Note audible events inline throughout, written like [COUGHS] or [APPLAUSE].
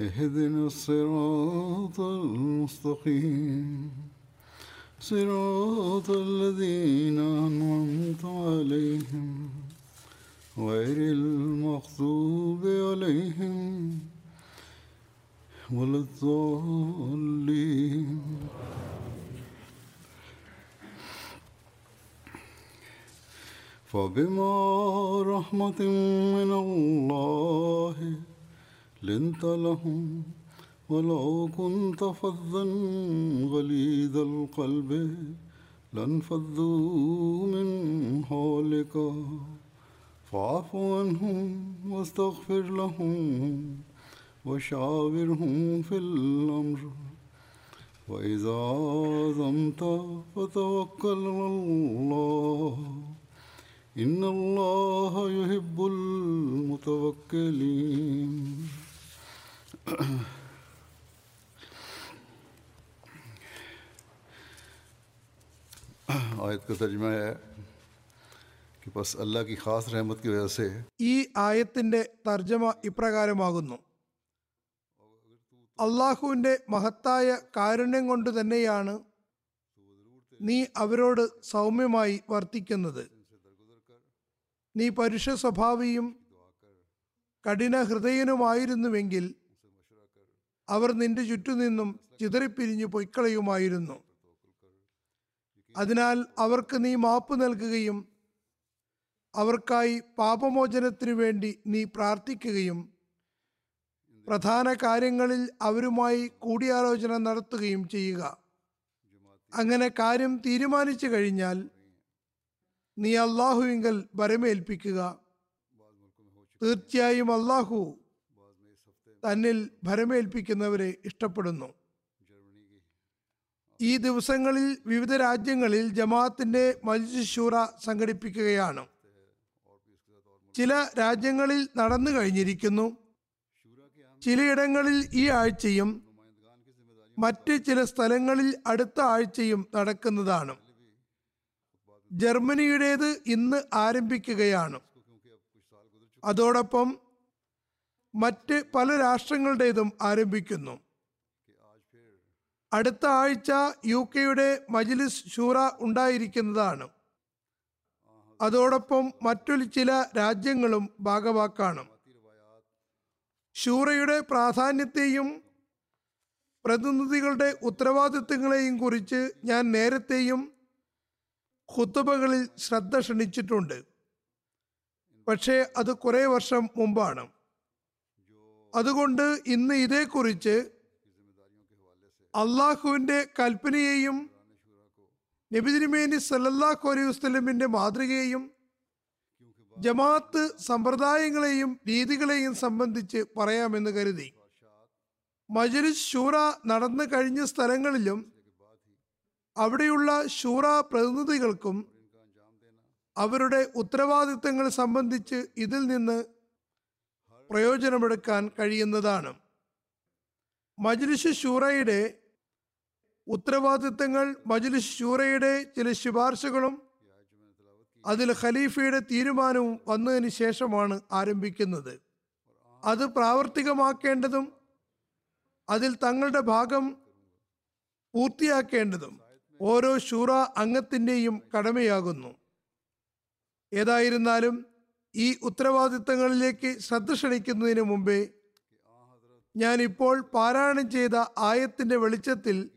اهدنا الصراط المستقيم. صراط الذين أنعمت عليهم غير المغضوب عليهم ولا الضالين. فبما رحمة من الله لنت لهم ولو كنت فظا غليظ القلب لانفضوا من حولك. فاعف عنهم واستغفر لهم وشاورهم في الأمر. وإذا عزمت فتوكل على الله. إن الله يحب المتوكلين. [COUGHS] ഈ ആയത്തിന്റെ തർജമ ഇപ്രകാരമാകുന്നു. അള്ളാഹുവിന്റെ മഹത്തായ കാരുണ്യം കൊണ്ട് തന്നെയാണ് നീ അവരോട് സൗമ്യമായി വർത്തിക്കുന്നത്. നീ പരുഷ സ്വഭാവിയും കഠിന ഹൃദയനുമായിരുന്നുവെങ്കിൽ അവർ നിന്റെ ചുറ്റുനിന്നും ചിതറിപ്പിരിഞ്ഞു പൊയ്ക്കളയുമായിരുന്നു. അതിനാൽ അവർക്ക് നീ മാപ്പ് നൽകുകയും അവർക്കായി പാപമോചനത്തിനു വേണ്ടി നീ പ്രാർത്ഥിക്കുകയും പ്രധാന കാര്യങ്ങളിൽ അവരുമായി കൂടിയാലോചന നടത്തുകയും ചെയ്യുക. അങ്ങനെ കാര്യം തീരുമാനിച്ചു കഴിഞ്ഞാൽ നീ അള്ളാഹുവിങ്കൽ വരമേൽപ്പിക്കുക. തീർച്ചയായും അള്ളാഹു തന്നിൽ ഭരമേൽപ്പിക്കുന്നവരെ ഇഷ്ടപ്പെടുന്നു. ഈ ദിവസങ്ങളിൽ വിവിധ രാജ്യങ്ങളിൽ ജമാഅത്തിന്റെ മജ്ലിസ് സംഘടിപ്പിക്കുകയാണ്. ചില രാജ്യങ്ങളിൽ നടന്നു കഴിഞ്ഞിരിക്കുന്നു. ചിലയിടങ്ങളിൽ ഈ ആഴ്ചയും മറ്റ് ചില സ്ഥലങ്ങളിൽ അടുത്ത ആഴ്ചയും നടക്കുന്നതാണ്. ജർമ്മനിയുടേത് ഇന്ന് ആരംഭിക്കുകയാണ്. അതോടൊപ്പം മറ്റ് പല രാഷ്ട്രങ്ങളുടേതും ആരംഭിക്കുന്നു. അടുത്ത ആഴ്ച യു കെയുടെ മജ്ലിസ് ഷൂറ ഉണ്ടായിരിക്കുന്നതാണ്. അതോടൊപ്പം മറ്റൊരു ചില രാജ്യങ്ങളും ഭാഗവാക്കാണ്. ഷൂറയുടെ പ്രാധാന്യത്തെയും പ്രതിനിധികളുടെ ഉത്തരവാദിത്തങ്ങളെയും കുറിച്ച് ഞാൻ നേരത്തെയും ഖുത്തുബകളിൽ ശ്രദ്ധ ക്ഷണിച്ചിട്ടുണ്ട്. പക്ഷേ അത് കുറേ വർഷം മുമ്പാണ്. അതുകൊണ്ട് ഇന്ന് ഇതേക്കുറിച്ച് അള്ളാഹുവിന്റെ കൽപ്പനയെയും നബിദിനുമേനി സല്ലല്ലാഹു അലൈഹി വസ്ലമിന്റെ മാതൃകയെയും ജമാഅത്ത് സമ്പ്രദായങ്ങളെയും രീതികളെയും സംബന്ധിച്ച് പറയാമെന്ന് കരുതി. മജലിസ് ഷൂറ നടന്നു കഴിഞ്ഞ സ്ഥലങ്ങളിലും അവിടെയുള്ള ഷൂറ പ്രതിനിധികൾക്കും അവരുടെ ഉത്തരവാദിത്തങ്ങൾ സംബന്ധിച്ച് ഇതിൽ നിന്ന് പ്രയോജനമെടുക്കാൻ കഴിയുന്നതാണ്. മജ്ലിസ് ഷൂറയുടെ ഉത്തരവാദിത്തങ്ങൾ മജ്ലിസ് ഷൂറയുടെ ചില ശുപാർശകളും അതിൽ ഖലീഫയുടെ തീരുമാനവും വന്നതിന് ശേഷമാണ് ആരംഭിക്കുന്നത്. അത് പ്രാവർത്തികമാക്കേണ്ടതും അതിൽ തങ്ങളുടെ ഭാഗം പൂർത്തിയാക്കേണ്ടതും ഓരോ ഷൂറ അംഗത്തിന്റെയും കടമയാകുന്നു. ഏതായിരുന്നാലും ഈ ഉത്തരവാദിത്തങ്ങളിലേക്ക് ശ്രദ്ധ ക്ഷണിക്കുന്നതിന് മുമ്പേ ഞാനിപ്പോൾ പാരായണം ചെയ്ത ആയത്തിന്റെ വെളിച്ചത്തിൽ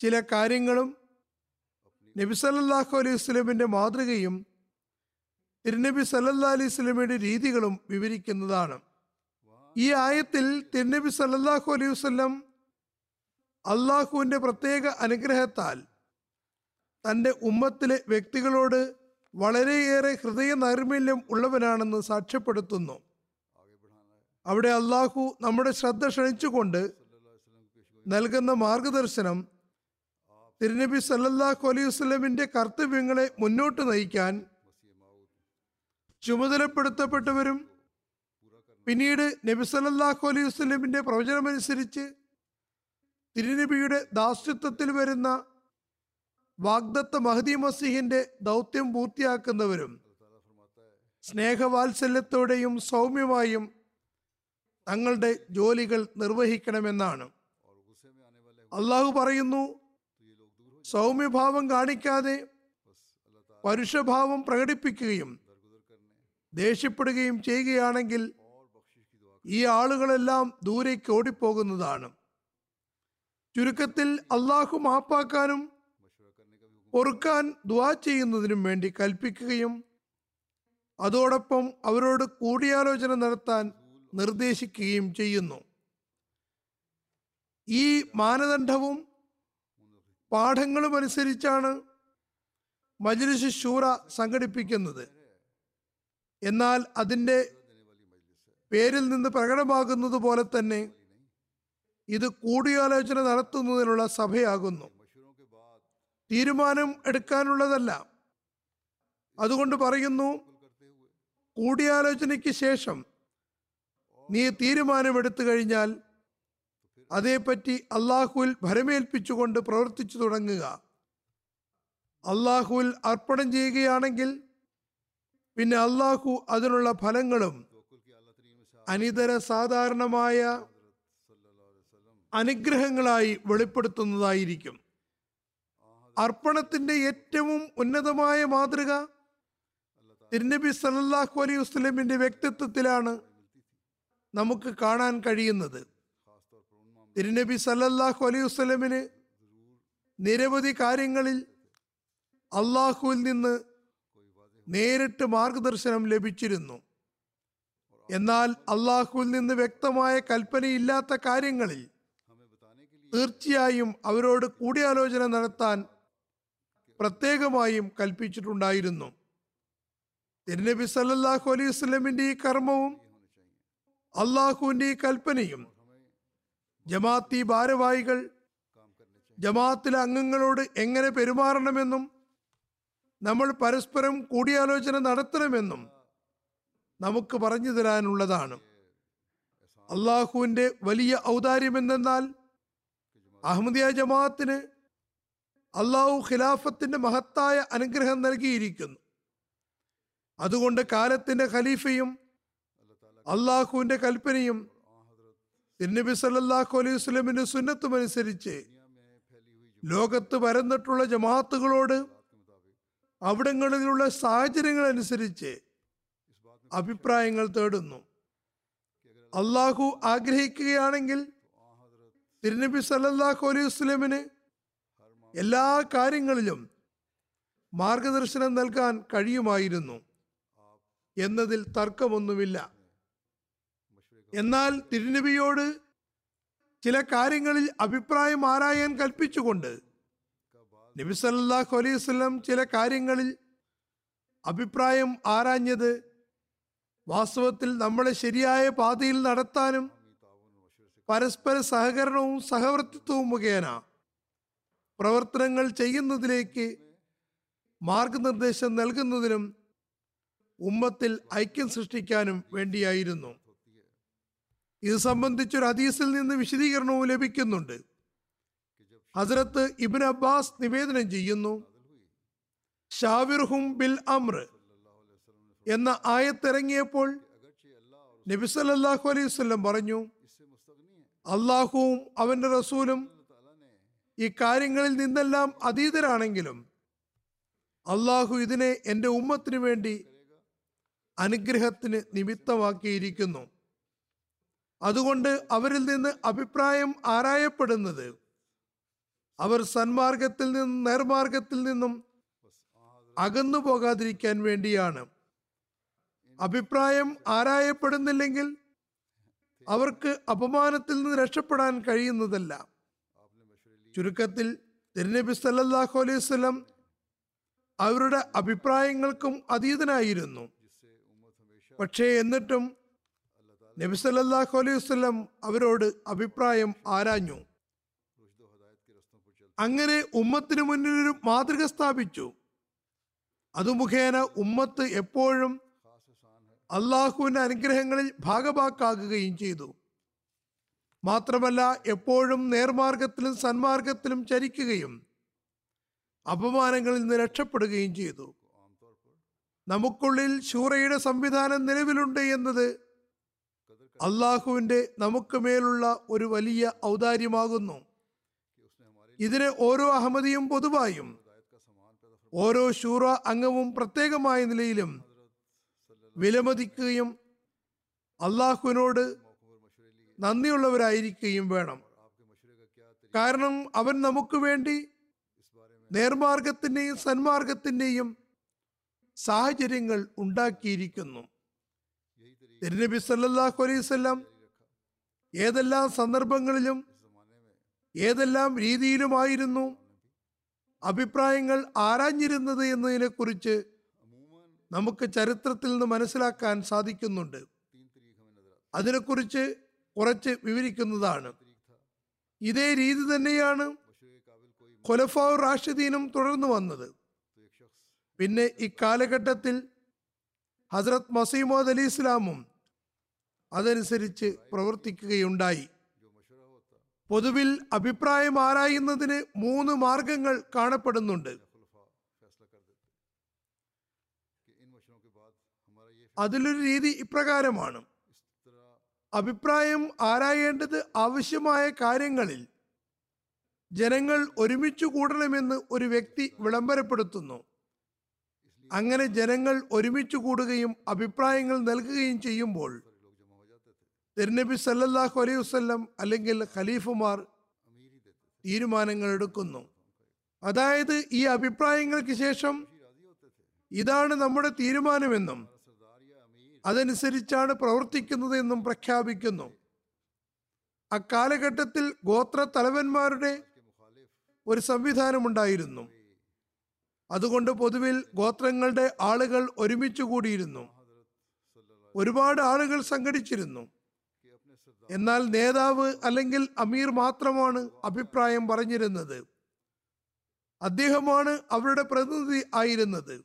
ചില കാര്യങ്ങളും നബി സല്ലല്ലാഹു അലൈഹി സ്വലമിന്റെ മാതൃകയും തിരുനബി സല്ലാ അലൈഹി സ്വലമിയുടെ രീതികളും വിവരിക്കുന്നതാണ്. ഈ ആയത്തിൽ തിരുനബി സല്ലാഹു അലൈഹി വസ്ലം അള്ളാഹുവിന്റെ പ്രത്യേക അനുഗ്രഹത്താൽ തന്റെ ഉമ്മത്തിലെ വ്യക്തികളോട് വളരെയേറെ ഹൃദയ നൈർമല്യം ഉള്ളവനാണെന്ന് സാക്ഷ്യപ്പെടുത്തുന്നു. അവിടെ അള്ളാഹു നമ്മുടെ ശ്രദ്ധ ക്ഷണിച്ചുകൊണ്ട് നൽകുന്ന മാർഗദർശനം തിരുനബി സല്ലല്ലാഹു അലൈഹി വസല്ലമിന്റെ കർത്തവ്യങ്ങളെ മുന്നോട്ട് നയിക്കാൻ ചുമതലപ്പെടുത്തപ്പെട്ടവരും പിന്നീട് നബി സല്ലല്ലാഹു അലൈഹി വസല്ലമിന്റെ പ്രവചനമനുസരിച്ച് തിരുനബിയുടെ ദാസ്യത്വത്തിൽ വരുന്ന വാഗ്ദത്ത മഹദി മസിഹിന്റെ ദൗത്യം പൂർത്തിയാക്കുന്നവരും സ്നേഹവാത്സല്യത്തോടെയും സൗമ്യമായും തങ്ങളുടെ ജോലികൾ നിർവഹിക്കണമെന്നാണ്. അള്ളാഹു പറയുന്നു സൗമ്യഭാവം കാണിക്കാതെ പരുഷഭാവം പ്രകടിപ്പിക്കുകയും ദേഷ്യപ്പെടുകയും ചെയ്യുകയാണെങ്കിൽ ഈ ആളുകളെല്ലാം ദൂരേക്ക് ഓടിപ്പോകുന്നതാണ്. ചുരുക്കത്തിൽ അള്ളാഹു മാപ്പാക്കാനും പൊറുക്കാൻ ദ്വാ ചെയ്യുന്നതിനും വേണ്ടി കൽപ്പിക്കുകയും അതോടൊപ്പം അവരോട് കൂടിയാലോചന നടത്താൻ നിർദ്ദേശിക്കുകയും ചെയ്യുന്നു. ഈ മാനദണ്ഡവും പാഠങ്ങളും അനുസരിച്ചാണ് മജ്ലിസ് ഷൂറ സംഘടിപ്പിക്കുന്നത്. എന്നാൽ അതിന്റെ പേരിൽ നിന്ന് പ്രകടമാകുന്നത് പോലെ തന്നെ ഇത് കൂടിയാലോചന നടത്തുന്നതിനുള്ള സഭയാകുന്നു. തീരുമാനം എടുക്കാനുള്ളതല്ല. അതുകൊണ്ട് പറയുന്നു കൂടിയാലോചനയ്ക്ക് ശേഷം നീ തീരുമാനമെടുത്തു കഴിഞ്ഞാൽ അതേപ്പറ്റി അള്ളാഹുവിൽ ഭരമേൽപ്പിച്ചുകൊണ്ട് പ്രവർത്തിച്ചു തുടങ്ങുക. അള്ളാഹുവിൽ അർപ്പണം ചെയ്യുകയാണെങ്കിൽ പിന്നെ അള്ളാഹു അതിനുള്ള ഫലങ്ങളും അനിതര സാധാരണമായ അനുഗ്രഹങ്ങളായി വെളിപ്പെടുത്തുന്നതായിരിക്കും. അർപ്പണത്തിന്റെ ഏറ്റവും ഉന്നതമായ മാതൃക തിരുനബി സല്ലല്ലാഹു അലൈഹി വസ്ലമിന്റെ വ്യക്തിത്വത്തിലാണ് നമുക്ക് കാണാൻ കഴിയുന്നത്. തിരുനബി സല്ലല്ലാഹു അലൈഹി വസ്ലമിന് നിരവധി കാര്യങ്ങളിൽ അള്ളാഹുവിൽ നിന്ന് നേരിട്ട് മാർഗദർശനം ലഭിച്ചിരുന്നു. എന്നാൽ അള്ളാഹുവിൽ നിന്ന് വ്യക്തമായ കൽപ്പനയില്ലാത്ത കാര്യങ്ങളിൽ തീർച്ചയായും അവരോട് കൂടിയാലോചന നടത്താൻ പ്രത്യേകമായും കൽപ്പിച്ചിട്ടുണ്ടായിരുന്നു. തിരുനബി സല്ലാഹു അലൈഹി വസല്ലമിന്റെ ഈ കർമ്മവും അള്ളാഹുവിന്റെ ഈ കൽപ്പനയും ജമാഅത്തി ഭാരവാഹികൾ ജമാഅത്തിലെ അംഗങ്ങളോട് എങ്ങനെ പെരുമാറണമെന്നും നമ്മൾ പരസ്പരം കൂടിയാലോചന നടത്തണമെന്നും നമുക്ക് പറഞ്ഞു തരാനുള്ളതാണ്. അള്ളാഹുവിന്റെ വലിയ ഔദാര്യം എന്തെന്നാൽ അഹമ്മദിയ ജമാഅത്തിന് അള്ളാഹു ഖിലാഫത്തിന്റെ മഹത്തായ അനുഗ്രഹം നൽകിയിരിക്കുന്നു. അതുകൊണ്ട് കാലത്തിന്റെ ഖലീഫയും അള്ളാഹുവിന്റെ കൽപ്പനയും തിന്നബി സല്ലാഹു അലൈഹി വസല്ലമിന്റെ സുന്നത്തുമനുസരിച്ച് ലോകത്ത് പരന്നിട്ടുള്ള ജമാഅത്തുകളോട് അവിടങ്ങളിലുള്ള സാഹചര്യങ്ങൾ അനുസരിച്ച് അഭിപ്രായങ്ങൾ തേടുന്നു. അള്ളാഹു ആഗ്രഹിക്കുകയാണെങ്കിൽ തിരുനബി സല്ലാഹു അലൈഹി വസല്ലമിന് എല്ലാ കാര്യങ്ങളിലും മാർഗദർശനം നൽകാൻ കഴിയുമായിരുന്നു. എന്നതിൽ തർക്കമൊന്നുമില്ല. എന്നാൽ തിരുനബിയോട് ചില കാര്യങ്ങളിൽ അഭിപ്രായം ആരായാൻ കൽപ്പിച്ചുകൊണ്ട് നബി സല്ലാഹു അലൈഹി സ്വലം ചില കാര്യങ്ങളിൽ അഭിപ്രായം ആരാഞ്ഞത് വാസ്തവത്തിൽ നമ്മളെ ശരിയായ പാതയിൽ നടത്താനും പരസ്പര സഹകരണവും സഹവർത്തിത്വവും മുഖേന പ്രവർത്തനങ്ങൾ ചെയ്യുന്നതിലേക്ക് മാർഗനിർദ്ദേശം നൽകുന്നതിനും ഉമ്മത്തിൽ ഐക്യം സൃഷ്ടിക്കാനും വേണ്ടിയായിരുന്നു. ഇത് സംബന്ധിച്ചൊരു ഹദീസിൽ നിന്ന് വിശദീകരണവും ലഭിക്കുന്നുണ്ട്. ഹസരത്ത് ഇബിൻ അബ്ബാസ് നിവേദനം ചെയ്യുന്നു ഷാവിർഹും ബിൽ അമ്ര എന്ന ആയത്തിറങ്ങിയപ്പോൾ നബി സല്ലല്ലാഹു അലൈഹി വസല്ലം പറഞ്ഞു അള്ളാഹുവും അവന്റെ റസൂലും ഈ കാര്യങ്ങളിൽ നിന്നെല്ലാം അതീതരാണെങ്കിലും അള്ളാഹു ഇതിനെ എന്റെ ഉമ്മത്തിനു വേണ്ടി അനുഗ്രഹത്തിന് നിമിത്തമാക്കിയിരിക്കുന്നു. അതുകൊണ്ട് അവരിൽ നിന്ന് അഭിപ്രായം ആരായപ്പെടുന്നത് അവർ സന്മാർഗത്തിൽ നിന്നും നേർമാർഗത്തിൽ നിന്നും അകന്നു പോകാതിരിക്കാൻ വേണ്ടിയാണ്. അഭിപ്രായം ആരായപ്പെടുന്നില്ലെങ്കിൽ അവർക്ക് അപമാനത്തിൽ നിന്ന് രക്ഷപ്പെടാൻ കഴിയുന്നതല്ല. ചുരുക്കത്തിൽ തിരുനബി സല്ലാഹു അലൈഹി സ്വലം അവരുടെ അഭിപ്രായങ്ങൾക്കും അതീതനായിരുന്നു. പക്ഷേ എന്നിട്ടും നബി സല്ലാഹു അലൈഹി വസല്ലം അവരോട് അഭിപ്രായം ആരാഞ്ഞു. അങ്ങനെ ഉമ്മത്തിന് മുന്നിൽ ഒരു മാതൃക സ്ഥാപിച്ചു. അത് മുഖേന ഉമ്മത്ത് എപ്പോഴും അള്ളാഹുവിന്റെ അനുഗ്രഹങ്ങളിൽ ഭാഗഭാക്കാകുകയും ചെയ്തു. മാത്രമല്ല എപ്പോഴും നേർമാർഗത്തിലും സന്മാർഗത്തിലും ചരിക്കുകയും അപമാനങ്ങളിൽ നിന്ന് രക്ഷപ്പെടുകയും ചെയ്തു. നമുക്കുള്ളിൽ ശൂറയുടെ സംവിധാനം നിലവിലുണ്ട് എന്നത് അള്ളാഹുവിന്റെ നമുക്ക് മേലുള്ള ഒരു വലിയ ഔദാര്യമാകുന്നു. ഇതിനെ ഓരോ അഹമ്മദിയും പൊതുവായും ഓരോ ശൂറ അംഗവും പ്രത്യേകമായ നിലയിലും വിലമതിക്കുകയും അള്ളാഹുവിനോട് നന്ദിയുള്ളവരായിരിക്കുകയും വേണം. കാരണം അവൻ നമുക്ക് വേണ്ടി നേർമാർഗത്തിന്റെയും സന്മാർഗത്തിന്റെയും സാഹചര്യങ്ങൾ ഉണ്ടാക്കിയിരിക്കുന്നു. തിരുനബി സല്ലാഹു അലൈഹി വസല്ലം ഏതെല്ലാം സന്ദർഭങ്ങളിലും ഏതെല്ലാം രീതിയിലുമായിരുന്നു അഭിപ്രായങ്ങൾ ആരാഞ്ഞിരുന്നത് എന്നതിനെക്കുറിച്ച് നമുക്ക് ചരിത്രത്തിൽ നിന്ന് മനസ്സിലാക്കാൻ സാധിക്കുന്നുണ്ട്. അതിനെക്കുറിച്ച് കുറച്ച് വിവരിക്കുന്നതാണ്. ഇതേ രീതി തന്നെയാണ് ഖുലഫാവ് റാഷിദീനും തുടർന്നു വന്നത്. പിന്നെ ഇക്കാലഘട്ടത്തിൽ ഹസ്രത് മസീമോദ് അലി ഇസ്ലാമും അതനുസരിച്ച് പ്രവർത്തിക്കുകയുണ്ടായി. പൊതുവിൽ അഭിപ്രായം ആരായുന്നതിന് മൂന്ന് മാർഗങ്ങൾ കാണപ്പെടുന്നുണ്ട്. അതിലൊരു രീതി ഇപ്രകാരമാണ്. അഭിപ്രായം ആരായേണ്ടത് ആവശ്യമായ കാര്യങ്ങളിൽ ജനങ്ങൾ ഒരുമിച്ചു കൂടണമെന്ന് ഒരു വ്യക്തി വിളംബരപ്പെടുത്തുന്നു. അങ്ങനെ ജനങ്ങൾ ഒരുമിച്ചു കൂടുകയും അഭിപ്രായങ്ങൾ നൽകുകയും ചെയ്യുമ്പോൾ തിരുനബി സല്ലല്ലാഹു അലൈഹി വസല്ലം അല്ലെങ്കിൽ ഖലീഫുമാർ തീരുമാനങ്ങൾ എടുക്കുന്നു. അതായത് ഈ അഭിപ്രായങ്ങൾക്ക് ശേഷം ഇതാണ് നമ്മുടെ തീരുമാനമെന്നും അതനുസരിച്ചാണ് പ്രവർത്തിക്കുന്നത് എന്നും പ്രഖ്യാപിക്കുന്നു. അക്കാലഘട്ടത്തിൽ ഗോത്ര തലവന്മാരുടെ ഒരു സംവിധാനമുണ്ടായിരുന്നു. അതുകൊണ്ട് പൊതുവിൽ ഗോത്രങ്ങളുടെ ആളുകൾ ഒരുമിച്ച് കൂടിയിരുന്നു. ഒരുപാട് ആളുകൾ സംഘടിച്ചിരുന്നു. എന്നാൽ നേതാവ് അല്ലെങ്കിൽ അമീർ മാത്രമാണ് അഭിപ്രായം പറഞ്ഞിരുന്നത്. അദ്ദേഹമാണ് അവരുടെ പ്രതിനിധി ആയിരുന്നത്.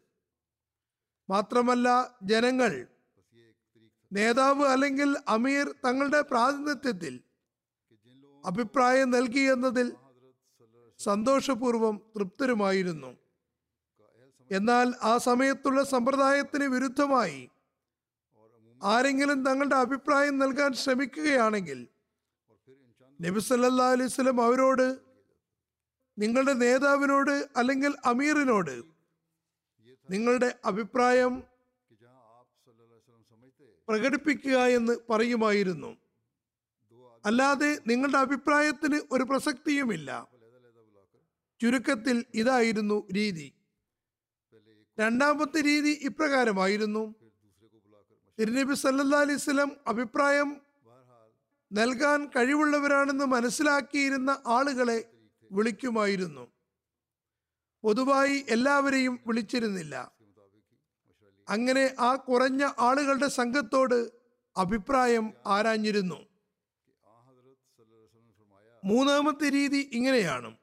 മാത്രമല്ല ജനങ്ങൾ നേതാവ് അല്ലെങ്കിൽ അമീർ തങ്ങളുടെ പ്രാതിനിധ്യത്തിൽ അഭിപ്രായം നൽകി എന്നതിൽ സന്തോഷപൂർവം തൃപ്തരുമായിരുന്നു. എന്നാൽ ആ സമയത്തുള്ള സമ്പ്രദായത്തിന് വിരുദ്ധമായി ആരെങ്കിലും തങ്ങളുടെ അഭിപ്രായം നൽകാൻ ശ്രമിക്കുകയാണെങ്കിൽ നബി സല്ലാ അലൈഹി സ്വലം അവരോട് നിങ്ങളുടെ നേതാവിനോട് അല്ലെങ്കിൽ അമീറിനോട് നിങ്ങളുടെ അഭിപ്രായം പ്രകടിപ്പിക്കുക എന്ന് പറയുമായിരുന്നു. അല്ലാതെ നിങ്ങളുടെ അഭിപ്രായത്തിന് ഒരു പ്രസക്തിയുമില്ല. ചുരുക്കത്തിൽ ഇതായിരുന്നു രീതി. രണ്ടാമത്തെ രീതി ഇപ്രകാരമായിരുന്നു. തിരുനബി സല്ലാ അലിസ്ലം അഭിപ്രായം നൽകാൻ കഴിവുള്ളവരാണെന്ന് മനസ്സിലാക്കിയിരുന്ന ആളുകളെ വിളിക്കുമായിരുന്നു. പൊതുവായി എല്ലാവരെയും വിളിച്ചിരുന്നില്ല. അങ്ങനെ ആ കുറഞ്ഞ ആളുകളുടെ സംഘത്തോട് അഭിപ്രായം ആരാഞ്ഞിരുന്നു. മൂന്നാമത്തെ രീതി ഇങ്ങനെയാണ്.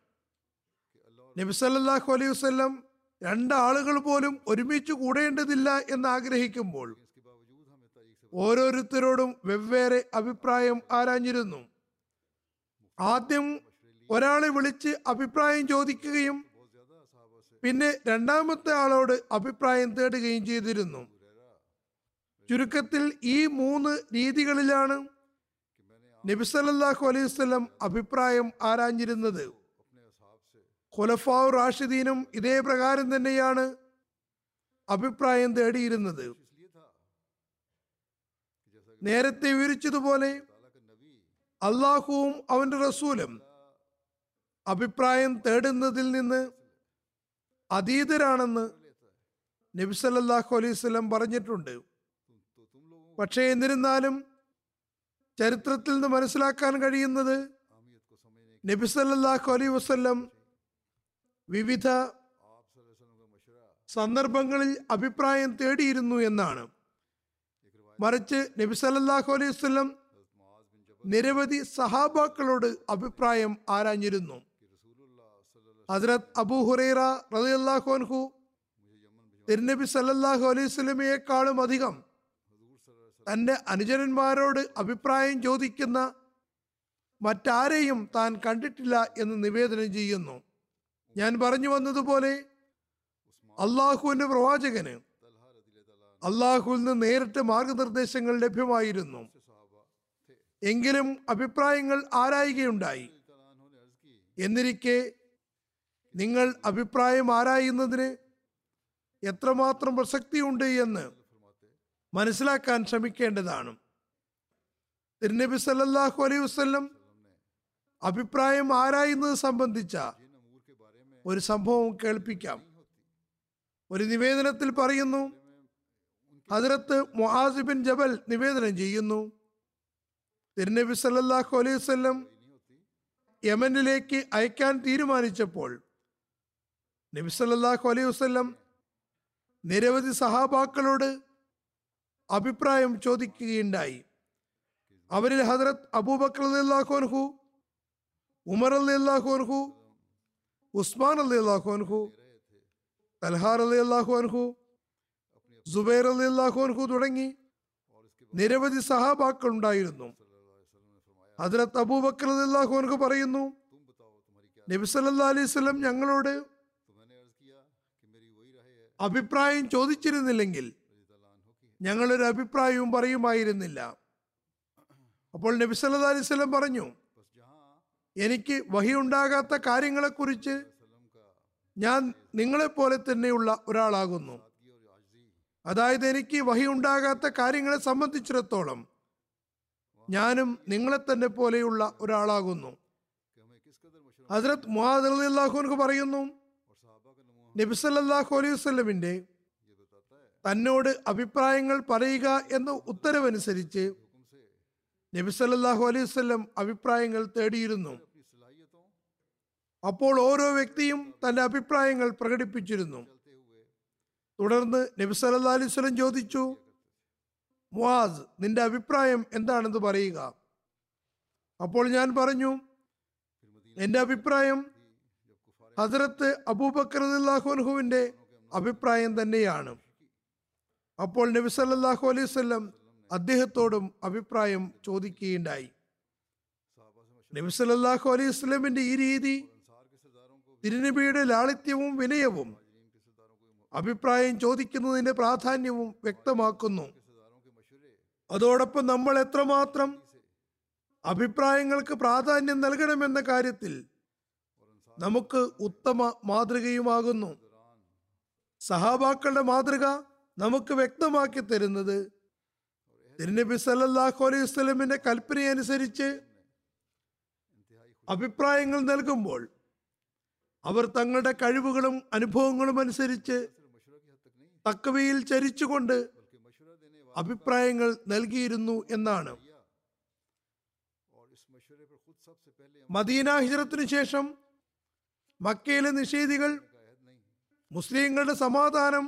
നബി സല്ലല്ലാഹു അലൈഹി വസല്ലം രണ്ടാളുകൾ പോലും ഒരുമിച്ച് കൂടേണ്ടതില്ല എന്ന് ആഗ്രഹിക്കുമ്പോൾ ഓരോരുത്തരോടും വെവ്വേറെ അഭിപ്രായം ആരാഞ്ഞിരുന്നു. ആദ്യം ഒരാളെ വിളിച്ച് അഭിപ്രായം ചോദിക്കുകയും പിന്നെ രണ്ടാമത്തെ ആളോട് അഭിപ്രായം തേടുകയും ചെയ്തിരുന്നു. ചുരുക്കത്തിൽ ഈ മൂന്ന് രീതികളിലാണ് നബി സല്ലല്ലാഹു അലൈഹി സ്വലം അഭിപ്രായം ആരാഞ്ഞിരുന്നത്. ഖുലഫാവ് റാഷിദീനും ഇതേ പ്രകാരം തന്നെയാണ് അഭിപ്രായം തേടിയിരുന്നത്. നേരത്തെ വിവരിച്ചതുപോലെ അള്ളാഹുവും അവന്റെ റസൂലും അഭിപ്രായം തേടുന്നതിൽ നിന്ന് അതീതരാണെന്ന് നബിസല്ലാഹു അലൈഹി പറഞ്ഞിട്ടുണ്ട്. പക്ഷേ എന്നിരുന്നാലും ചരിത്രത്തിൽ നിന്ന് മനസ്സിലാക്കാൻ കഴിയുന്നത് നബിസല്ലാഹു അലൈഹി വസല്ലം വിവിധ സന്ദർഭങ്ങളിൽ അഭിപ്രായം തേടിയിരുന്നു എന്നാണ്. മറിച്ച് നബിസല്ലാഹു അലൈഹി നിരവധി സഹാബാക്കളോട് അഭിപ്രായം ആരാഞ്ഞിരുന്നു. ഹസ്രത് അബൂ ഹുറൈറ റളിയല്ലാഹു അൻഹു തിരുനബി സല്ലല്ലാഹു അലൈഹി അധികം തന്റെ അനുജനന്മാരോട് അഭിപ്രായം ചോദിക്കുന്ന മറ്റാരെയും താൻ കണ്ടിട്ടില്ല എന്ന് നിവേദനം ചെയ്യുന്നു. ഞാൻ പറഞ്ഞു വന്നതുപോലെ അള്ളാഹുവിന്റെ പ്രവാചകന് അള്ളാഹുവിൽ നിന്ന് നേരിട്ട് മാർഗനിർദ്ദേശങ്ങൾ ലഭ്യമായിരുന്നു. എങ്കിലും അഭിപ്രായങ്ങൾ ആരായുകയുണ്ടായി. എന്നിരിക്കെ നിങ്ങൾ അഭിപ്രായം ആരായുന്നതിന് എത്രമാത്രം പ്രസക്തിയുണ്ട് എന്ന് മനസ്സിലാക്കാൻ ശ്രമിക്കേണ്ടതാണ്. തിരുനബി സല്ലാഹു അലൈഹി വസല്ലം അഭിപ്രായം ആരായുന്നത് സംബന്ധിച്ച ഒരു സംഭവം കേൾപ്പിക്കാം. ഒരു നിവേദനത്തിൽ പറയുന്നു ഹജറത്ത് മുഹാസിബിൻ ജബൽ നിവേദനം ചെയ്യുന്നു തിരുനബി സല്ലാഹു അലൈഹി യമനിലേക്ക് അയക്കാൻ തീരുമാനിച്ചപ്പോൾ നബി സല്ലല്ലാഹു അലൈഹി വസല്ലം നിരവധി സഹാബാക്കളോട് അഭിപ്രായം ചോദിക്കുകയുണ്ടായി. അവരിൽ ഹജറത്ത് അബൂബക്കർ അള്ളാഹു അൻഹു ഉമർ അള്ളാഹു അൻഹു ഉസ്മാൻ അള്ളാഹു അൻഹു തൽഹാർ സുബൈർ അലി അൻഹു തുടങ്ങി നിരവധി സഹാബാക്കൾ ഉണ്ടായിരുന്നു. ഹജറത്ത് അബൂബക്കർ അള്ളാഹു അൻഹു പറയുന്നു നബി സല്ലല്ലാഹു അലൈഹി വസല്ലം ഞങ്ങളോട് അഭിപ്രായം ചോദിച്ചിരുന്നില്ലെങ്കിൽ ഞങ്ങളൊരു അഭിപ്രായവും പറയുമായിരുന്നില്ല. അപ്പോൾ നബി സല്ലാ അലൈഹി പറഞ്ഞു എനിക്ക് വഹിയുണ്ടാകാത്ത കാര്യങ്ങളെക്കുറിച്ച് ഞാൻ നിങ്ങളെപ്പോലെ തന്നെയുള്ള ഒരാളാകുന്നു. അതായത് എനിക്ക് വഹിയുണ്ടാകാത്ത കാര്യങ്ങളെ സംബന്ധിച്ചിടത്തോളം ഞാനും നിങ്ങളെ തന്നെ പോലെയുള്ള ഒരാളാകുന്നു ഹസ്രത് മുഹാദ് അള്ളാഹുനക്ക് പറയുന്നു നബി സല്ലല്ലാഹു അലൈഹി വസല്ലമിന്റെ തന്നോട് അഭിപ്രായങ്ങൾ പറയുക എന്ന ഉത്തരവനുസരിച്ച് നബി സല്ലല്ലാഹു അലൈഹി വസല്ലം അഭിപ്രായങ്ങൾ തേടിയിരുന്നു. അപ്പോൾ ഓരോ വ്യക്തിയും തന്റെ അഭിപ്രായങ്ങൾ പ്രകടിപ്പിച്ചിരുന്നു. തുടർന്ന് നബി സല്ലല്ലാഹു അലൈഹി സ്വലം ചോദിച്ചു മുവാസ് നിന്റെ അഭിപ്രായം എന്താണെന്ന് പറയുക? അപ്പോൾ ഞാൻ പറഞ്ഞു എന്റെ അഭിപ്രായം ഹസരത്ത് അബൂബക്കർ അൻഹുവിന്റെ അഭിപ്രായം തന്നെയാണ്. അപ്പോൾ നബി സല്ലല്ലാഹു അലൈഹി വസല്ലം അദ്ദേഹത്തോടും അഭിപ്രായം ചോദിക്കുകയുണ്ടായി. നബി സല്ലല്ലാഹു അലൈഹി വസല്ലമിന്റെ ഈ രീതി തിരുനബിയുടെ ലാളിത്യവും വിനയവും അഭിപ്രായം ചോദിക്കുന്നതിന്റെ പ്രാധാന്യവും വ്യക്തമാക്കുന്നു. അതോടൊപ്പം നമ്മൾ എത്രമാത്രം അഭിപ്രായങ്ങൾക്ക് പ്രാധാന്യം നൽകണമെന്ന കാര്യത്തിൽ നമുക്ക് ഉത്തമ മാതൃകയുമാകുന്നു. സഹാബാക്കളുടെ മാതൃക നമുക്ക് വ്യക്തമാക്കി തരുന്നത് തിരുനബി സല്ലാഹു അലൈഹി വസല്ലമിന്റെ കൽപ്പനയനുസരിച്ച് അഭിപ്രായങ്ങൾ നൽകുമ്പോൾ അവർ തങ്ങളുടെ കഴിവുകളും അനുഭവങ്ങളും അനുസരിച്ച് തക്കവയിൽ ചരിച്ചുകൊണ്ട് അഭിപ്രായങ്ങൾ നൽകിയിരുന്നു എന്നാണ്. മദീന ഹിജറത്തിനു ശേഷം മക്കയിലെ നിഷേധികൾ മുസ്ലിങ്ങളുടെ സമാധാനം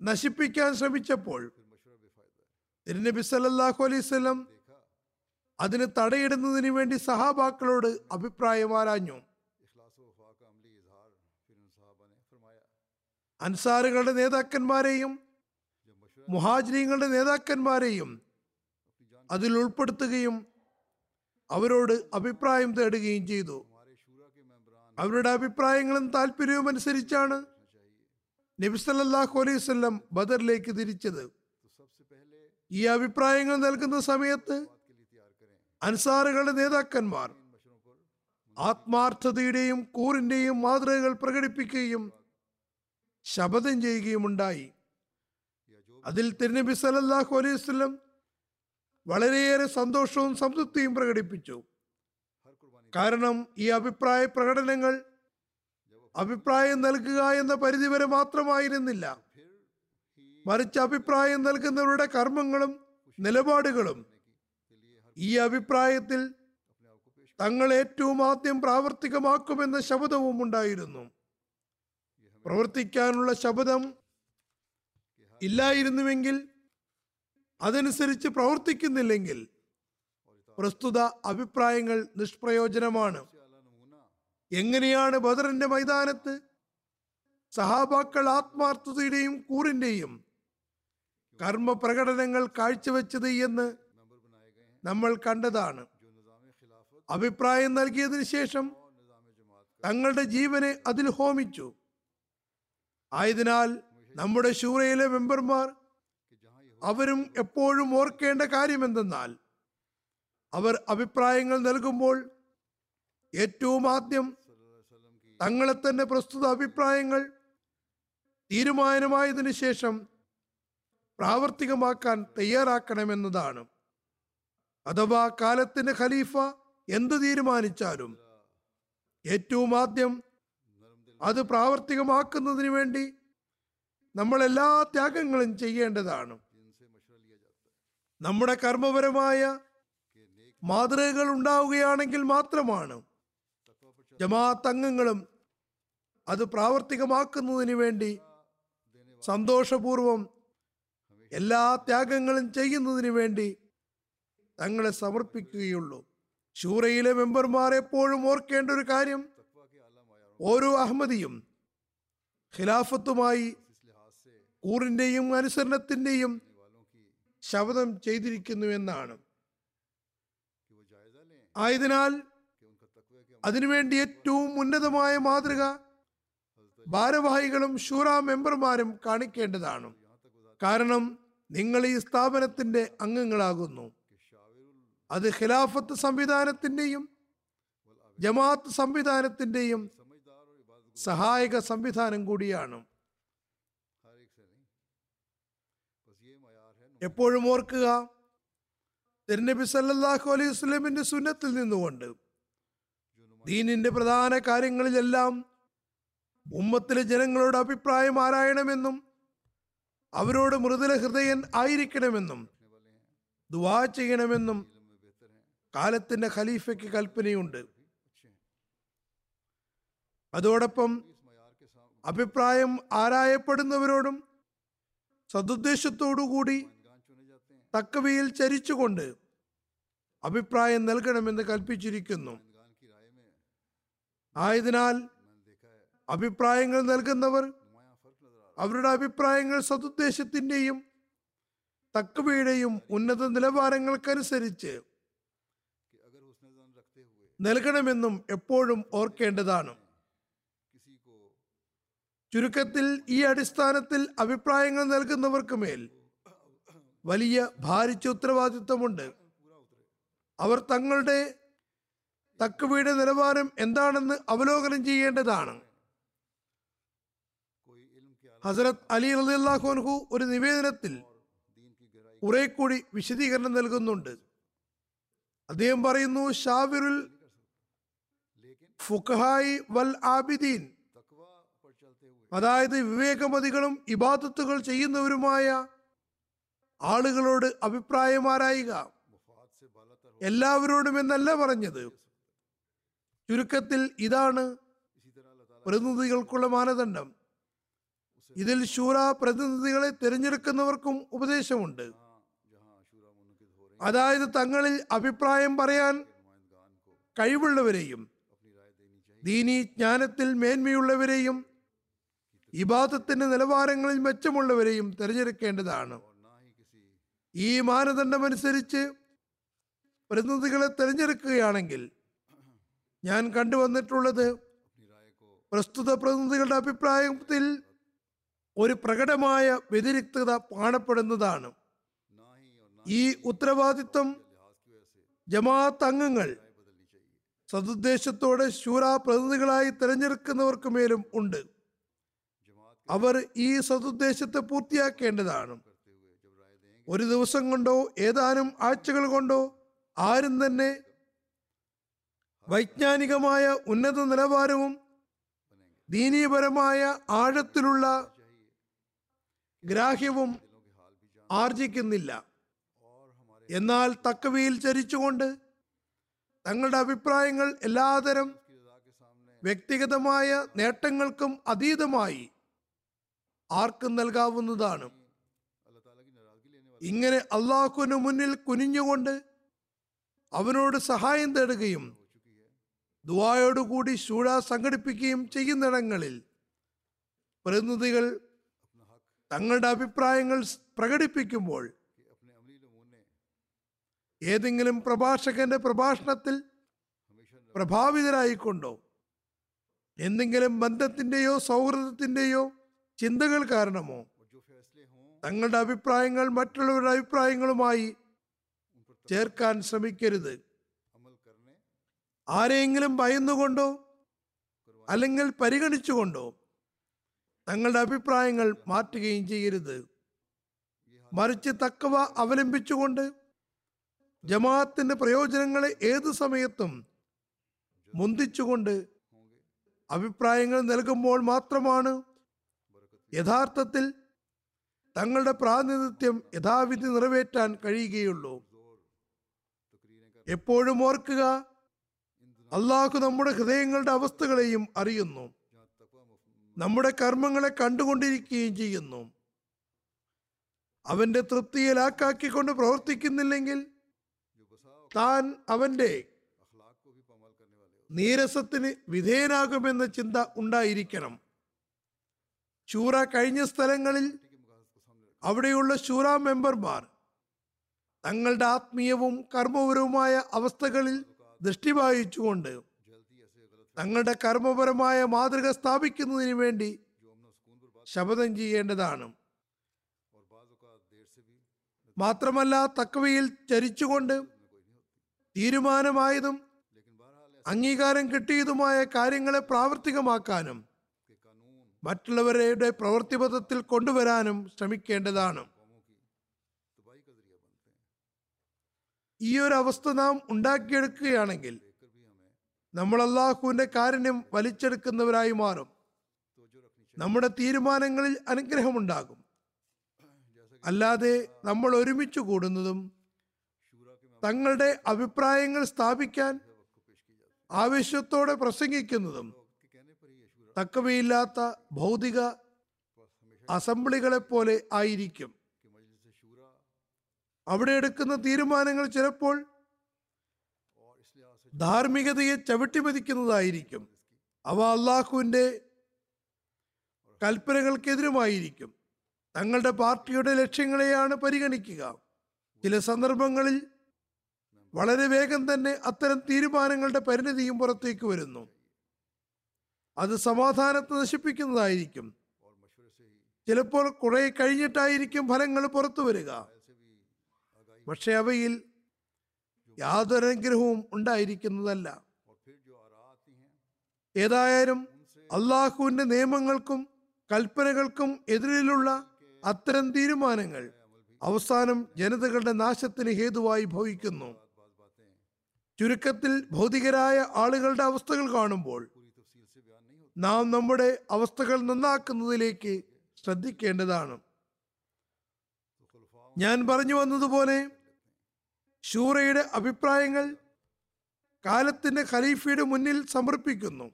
നശിപ്പിക്കാൻ ശ്രമിച്ചപ്പോൾ തിരുനബി സല്ലല്ലാഹു അലൈഹി വസല്ലം അതിന് തടയിടുന്നതിന് വേണ്ടി സഹാബാക്കളോട് അഭിപ്രായം ആരാഞ്ഞു? അൻസാറുകളുടെ നേതാക്കന്മാരെയും മുഹാജിരികളുടെ നേതാക്കന്മാരെയും അതിൽ ഉൾപ്പെടുത്തുകയും അവരോട് അഭിപ്രായം തേടുകയും ചെയ്തു. അവരുടെ അഭിപ്രായങ്ങളും താല്പര്യവും അനുസരിച്ചാണ് നബി വസല്ലം ബദറിലേക്ക് തിരിച്ചത്. ഈ അഭിപ്രായങ്ങൾ നൽകുന്ന സമയത്ത് അൻസാറുകളുടെ നേതാക്കന്മാർ ആത്മാർത്ഥതയുടെയും കൂറിന്റെയും മാതൃകകൾ പ്രകടിപ്പിക്കുകയും ശപഥം ചെയ്യുകയും ഉണ്ടായി. അതിൽ തിരുനബി സല്ലല്ലാഹു അലൈഹി വളരെയേറെ സന്തോഷവും സംതൃപ്തിയും പ്രകടിപ്പിച്ചു. കാരണം ഈ അഭിപ്രായ പ്രകടനങ്ങൾ അഭിപ്രായം നൽകുക എന്ന പരിധിവരെ മാത്രമായിരുന്നില്ല. മറിച്ച് അഭിപ്രായം നൽകുന്നവരുടെ കർമ്മങ്ങളും നിലപാടുകളും ഈ അഭിപ്രായത്തിൽ തങ്ങൾ ഏറ്റവും ആദ്യം പ്രാവർത്തികമാക്കുമെന്ന ശബ്ദവും ഉണ്ടായിരുന്നു. പ്രവർത്തിക്കാനുള്ള ശബ്ദം ഇല്ലായിരുന്നുവെങ്കിൽ അതനുസരിച്ച് പ്രവർത്തിക്കുന്നില്ലെങ്കിൽ പ്രസ്തുത അഭിപ്രായങ്ങൾ നിഷ്പ്രയോജനമാണ്. എങ്ങനെയാണ് ബദറിന്റെ മൈതാനത്ത് സഹാബാക്കൾ ആത്മാർത്ഥതയുടെയും കൂറിന്റെയും കർമ്മ പ്രകടനങ്ങൾ കാഴ്ചവെച്ചത് എന്ന് നമ്മൾ കണ്ടതാണ്. അഭിപ്രായം നൽകിയതിനു ശേഷം തങ്ങളുടെ ജീവനെ അതിൽ ഹോമിച്ചു. ആയതിനാൽ നമ്മുടെ ശൂറയിലെ മെമ്പർമാർ അവരും എപ്പോഴും ഓർക്കേണ്ട കാര്യമെന്തെന്നാൽ അവർ അഭിപ്രായങ്ങൾ നൽകുമ്പോൾ ഏറ്റവും ആദ്യം തങ്ങളെ തന്നെ പ്രസ്തുത അഭിപ്രായങ്ങൾ തീരുമാനമായതിനു ശേഷം പ്രാവർത്തികമാക്കാൻ തയ്യാറാക്കണമെന്നതാണ്. അഥവാ കാലത്തിന്റെ ഖലീഫ എന്ത് തീരുമാനിച്ചാലും ഏറ്റവും ആദ്യം അത് പ്രാവർത്തികമാക്കുന്നതിന് വേണ്ടി നമ്മൾ എല്ലാ ത്യാഗങ്ങളും ചെയ്യേണ്ടതാണ്. നമ്മുടെ കർമ്മപരമായ മാതൃകകൾ ഉണ്ടാവുകയാണെങ്കിൽ മാത്രമാണ്. ജമാഅത്ത് അംഗങ്ങളും അത് പ്രാവർത്തികമാക്കുന്നതിന് വേണ്ടി സന്തോഷപൂർവം എല്ലാ ത്യാഗങ്ങളും ചെയ്യുന്നതിന് വേണ്ടി തങ്ങളെ സമർപ്പിക്കുകയുള്ളൂ. ഷൂറയിലെ മെമ്പർമാർ എപ്പോഴും ഓർക്കേണ്ട ഒരു കാര്യം ഓരോ അഹമ്മദിയും ഖിലാഫത്തുമായി കൂറിന്റെയും അനുസരണത്തിന്റെയും ശബ്ദം ചെയ്തിരിക്കുന്നു എന്നാണ്. ആയതിനാൽ അതിനുവേണ്ടി ഏറ്റവും ഉന്നതമായ മാതൃക ഭാരവാഹികളും ഷൂറ മെമ്പർമാരും കാണിക്കേണ്ടതാണ്. കാരണം നിങ്ങൾ ഈ സ്ഥാപനത്തിന്റെ അംഗങ്ങളാകുന്നു. അത് ഖിലാഫത്ത് സംവിധാനത്തിന്റെയും ജമാഅത്ത് സംവിധാനത്തിന്റെയും സഹായക സംവിധാനം കൂടിയാണ്. എപ്പോഴും ഓർക്കുക തിരുനബി സല്ലാഹു അലൈഹി സ്വലമിന്റെ സുന്നത്തിൽ നിന്നുകൊണ്ട് ദീനിന്റെ പ്രധാന കാര്യങ്ങളിലെല്ലാം ഉമ്മത്തിലെ ജനങ്ങളോട് അഭിപ്രായം ആരായണമെന്നും അവരോട് മൃദുല ഹൃദയൻ ആയിരിക്കണമെന്നും ദുവാ ചെയ്യണമെന്നും കാലത്തിന്റെ ഖലീഫയ്ക്ക് കൽപ്പനയുണ്ട്. അതോടൊപ്പം അഭിപ്രായം ആരായപ്പെടുന്നവരോടും സതുദ്ദേശത്തോടുകൂടി തക്കവയിൽ ചരിച്ചുകൊണ്ട് അഭിപ്രായം നൽകണമെന്ന് കൽപ്പിച്ചിരിക്കുന്നു. ആയതിനാൽ അഭിപ്രായങ്ങൾ നൽകുന്നവർ അവരുടെ അഭിപ്രായങ്ങൾ സതുദ്ദേശത്തിന്റെയും തക്കവയുടെയും ഉന്നത നിലവാരങ്ങൾക്കനുസരിച്ച് നൽകണമെന്നും എപ്പോഴും ഓർക്കേണ്ടതാണ്. ചുരുക്കത്തിൽ ഈ അടിസ്ഥാനത്തിൽ അഭിപ്രായങ്ങൾ നൽകുന്നവർക്ക് മേൽ വലിയ ഭാരിച്ച ഉത്തരവാദിത്വമുണ്ട് അവർ തങ്ങളുടെ തക്കവയുടെ നിലവാരം എന്താണെന്ന് അവലോകനം ചെയ്യേണ്ടതാണ്. ഹസരത് അലി റളിയല്ലാഹു ഒരു നിവേദനത്തിൽ കുറെ കൂടി വിശദീകരണം നൽകുന്നുണ്ട്. അദ്ദേഹം പറയുന്നു ഷാവിറുൽ ഫുഖായി വൽ ആബിദീൻ. അതായത് വിവേകമതികളും ഇബാദത്തുകൾ ചെയ്യുന്നവരുമായ ആളുകളോട് അഭിപ്രായമാരായുക. എല്ലാവരോടും എന്നല്ല പറഞ്ഞത്. ചുരുക്കത്തിൽ ഇതാണ് പ്രതിനിധികൾക്കുള്ള മാനദണ്ഡം. ഇതിൽ ശൂറ പ്രതിനിധികളെ തിരഞ്ഞെടുക്കുന്നവർക്കും ഉപദേശമുണ്ട്. അതായത് തങ്ങളിൽ അഭിപ്രായം പറയാൻ കഴിവുള്ളവരെയും ദീനി ജ്ഞാനത്തിൽ മേന്മയുള്ളവരെയും ഇബാദത്തിന്റെ നിലവാരങ്ങളിൽ മെച്ചമുള്ളവരെയും തിരഞ്ഞെടുക്കേണ്ടതാണ്. ഈ മാനദണ്ഡമനുസരിച്ച് പ്രതിനിധികളെ തിരഞ്ഞെടുക്കുകയാണെങ്കിൽ ഞാൻ കണ്ടുവന്നിട്ടുള്ളത് പ്രസ്തുത പ്രതിനിധികളുടെ അഭിപ്രായത്തിൽ ഒരു പ്രകടമായ വ്യതിരിക്തത കാണപ്പെടുന്നതാണ്. ഈ ഉത്തരവാദിത്വം ജമാഅത്ത് അംഗങ്ങൾ സതുദ്ദേശത്തോടെ ശൂര പ്രതിനിധികളായി തിരഞ്ഞെടുക്കുന്നവർക്ക് മേലും ഉണ്ട്. അവർ ഈ സതുദ്ദേശത്തെ പൂർത്തിയാക്കേണ്ടതാണ്. ഒരു ദിവസം കൊണ്ടോ ഏതാനും ആഴ്ചകൾ കൊണ്ടോ ആരും തന്നെ വൈജ്ഞാനികമായ ഉന്നത നിലവാരവും ദീനീപരമായ ആഴത്തിലുള്ള ഗ്രാഹ്യവും ആർജിക്കുന്നില്ല. എന്നാൽ തക്കവയിൽ ചരിച്ചുകൊണ്ട് തങ്ങളുടെ അഭിപ്രായങ്ങൾ എല്ലാതരം വ്യക്തിഗതമായ നേട്ടങ്ങൾക്കും അതീതമായി ആർക്കും നൽകാവുന്നതാണ്. ഇങ്ങനെ അള്ളാഹുവിന് മുന്നിൽ കുനിഞ്ഞുകൊണ്ട് അവനോട് സഹായം തേടുകയും ദുവായോടുകൂടി ശൂഴ സംഘടിപ്പിക്കുകയും ചെയ്യുന്നിടങ്ങളിൽ പ്രതിനിധികൾ തങ്ങളുടെ അഭിപ്രായങ്ങൾ പ്രകടിപ്പിക്കുമ്പോൾ ഏതെങ്കിലും പ്രഭാഷകന്റെ പ്രഭാഷണത്തിൽ പ്രഭാവിതരായിക്കൊണ്ടോ? എന്തെങ്കിലും ബന്ധത്തിന്റെയോ സൗഹൃദത്തിന്റെയോ ചിന്തകൾ കാരണമോ? തങ്ങളുടെ അഭിപ്രായങ്ങൾ മറ്റുള്ളവരുടെ അഭിപ്രായങ്ങളുമായി ചേർക്കാൻ ശ്രമിക്കരുത്. ആരെയെങ്കിലും ഭയന്നുകൊണ്ടോ അല്ലെങ്കിൽ പരിഗണിച്ചുകൊണ്ടോ തങ്ങളുടെ അഭിപ്രായങ്ങൾ മാറ്റുകയും ചെയ്യരുത്. മറിച്ച് തക്കവ അവലംബിച്ചുകൊണ്ട് ജമാഅത്തിന്റെ പ്രയോജനങ്ങളെ ഏതു സമയത്തും മുന്തിച്ചുകൊണ്ട് അഭിപ്രായങ്ങൾ നൽകുമ്പോൾ മാത്രമാണ് യഥാർത്ഥത്തിൽ തങ്ങളുടെ പ്രാതിനിധ്യം യഥാവിധി നിറവേറ്റാൻ കഴിയുകയുള്ളൂ. എപ്പോഴും ഓർക്കുക അള്ളാഹു നമ്മുടെ ഹൃദയങ്ങളുടെ അവസ്ഥകളെയും അറിയുന്നു. നമ്മുടെ കർമ്മങ്ങളെ കണ്ടുകൊണ്ടിരിക്കുകയും ചെയ്യുന്നു. അവന്റെ തൃപ്തിയിലാക്കാക്കിക്കൊണ്ട് പ്രവർത്തിക്കുന്നില്ലെങ്കിൽ താൻ അവന്റെ നീരസത്തിന് വിധേയനാകുമെന്ന ചിന്ത ഉണ്ടായിരിക്കണം. ചൂറ കഴിഞ്ഞ സ്ഥലങ്ങളിൽ അവിടെയുള്ള ശൂറ മെമ്പർമാർ തങ്ങളുടെ ആത്മീയവും കർമ്മപരവുമായ അവസ്ഥകളിൽ ദൃഷ്ടി വായിച്ചുകൊണ്ട് തങ്ങളുടെ കർമ്മപരമായ മാതൃക സ്ഥാപിക്കുന്നതിന് വേണ്ടി ശപഥം ചെയ്യേണ്ടതാണ്. മാത്രമല്ല തക്കവയിൽ ചരിച്ചുകൊണ്ട് തീരുമാനമായതും അംഗീകാരം കിട്ടിയതുമായ കാര്യങ്ങളെ പ്രാവർത്തികമാക്കാനും മറ്റുള്ളവരുടെ പ്രവൃത്തിപഥത്തിൽ കൊണ്ടുവരാനും ശ്രമിക്കേണ്ടതാണ്. ഈ ഒരു അവസ്ഥ നാം ഉണ്ടാക്കിയെടുക്കുകയാണെങ്കിൽ നമ്മൾ അള്ളാഹുവിന്റെ കാരുണ്യം വലിച്ചെടുക്കുന്നവരായി മാറും. നമ്മുടെ തീരുമാനങ്ങളിൽ അനുഗ്രഹമുണ്ടാകും. അല്ലാതെ നമ്മൾ ഒരുമിച്ച് കൂടുന്നതും തങ്ങളുടെ അഭിപ്രായങ്ങൾ സ്ഥാപിക്കാൻ ആവശ്യത്തോടെ പ്രസംഗിക്കുന്നതും തക്കവയില്ലാത്ത ഭൗതിക അസംബ്ലികളെ പോലെ ആയിരിക്കും. അവിടെ എടുക്കുന്ന തീരുമാനങ്ങൾ ചിലപ്പോൾ ധാർമ്മികതയെ ചവിട്ടിമതിക്കുന്നതായിരിക്കും. അവ അള്ളാഹുവിന്റെ കൽപ്പനകൾക്കെതിരുമായിരിക്കും. തങ്ങളുടെ പാർട്ടിയുടെ ലക്ഷ്യങ്ങളെയാണ് പരിഗണിക്കുക. ചില സന്ദർഭങ്ങളിൽ വളരെ വേഗം തന്നെ അത്തരം തീരുമാനങ്ങളുടെ പരിണിതിയും പുറത്തേക്ക് വരുന്നു. അത് സമാധാനത്തെ നശിപ്പിക്കുന്നതായിരിക്കും. ചിലപ്പോൾ കുറെ കഴിഞ്ഞിട്ടായിരിക്കും ഫലങ്ങൾ പുറത്തു വരിക. പക്ഷെ അവയിൽ യാതൊരു അനുഗ്രഹവും ഉണ്ടായിരിക്കുന്നതല്ല. ഏതായാലും അള്ളാഹുവിന്റെ നിയമങ്ങൾക്കും കൽപ്പനകൾക്കും എതിരിലുള്ള അത്തരം തീരുമാനങ്ങൾ അവസാനം ജനതകളുടെ നാശത്തിന് ഹേതുവായി ഭവിക്കുന്നു. ചുരുക്കത്തിൽ ഭൗതികരായ ആളുകളുടെ അവസ്ഥകൾ കാണുമ്പോൾ നാം നമ്മുടെ അവസ്ഥകൾ നന്നാക്കുന്നതിലേക്ക് ശ്രദ്ധിക്കേണ്ടതാണ്. ഞാൻ പറഞ്ഞു വന്നതുപോലെ ഷൂറയുടെ അഭിപ്രായങ്ങൾ കാലത്തിന്റെ ഖലീഫയുടെ മുന്നിൽ സമർപ്പിക്കുന്നു.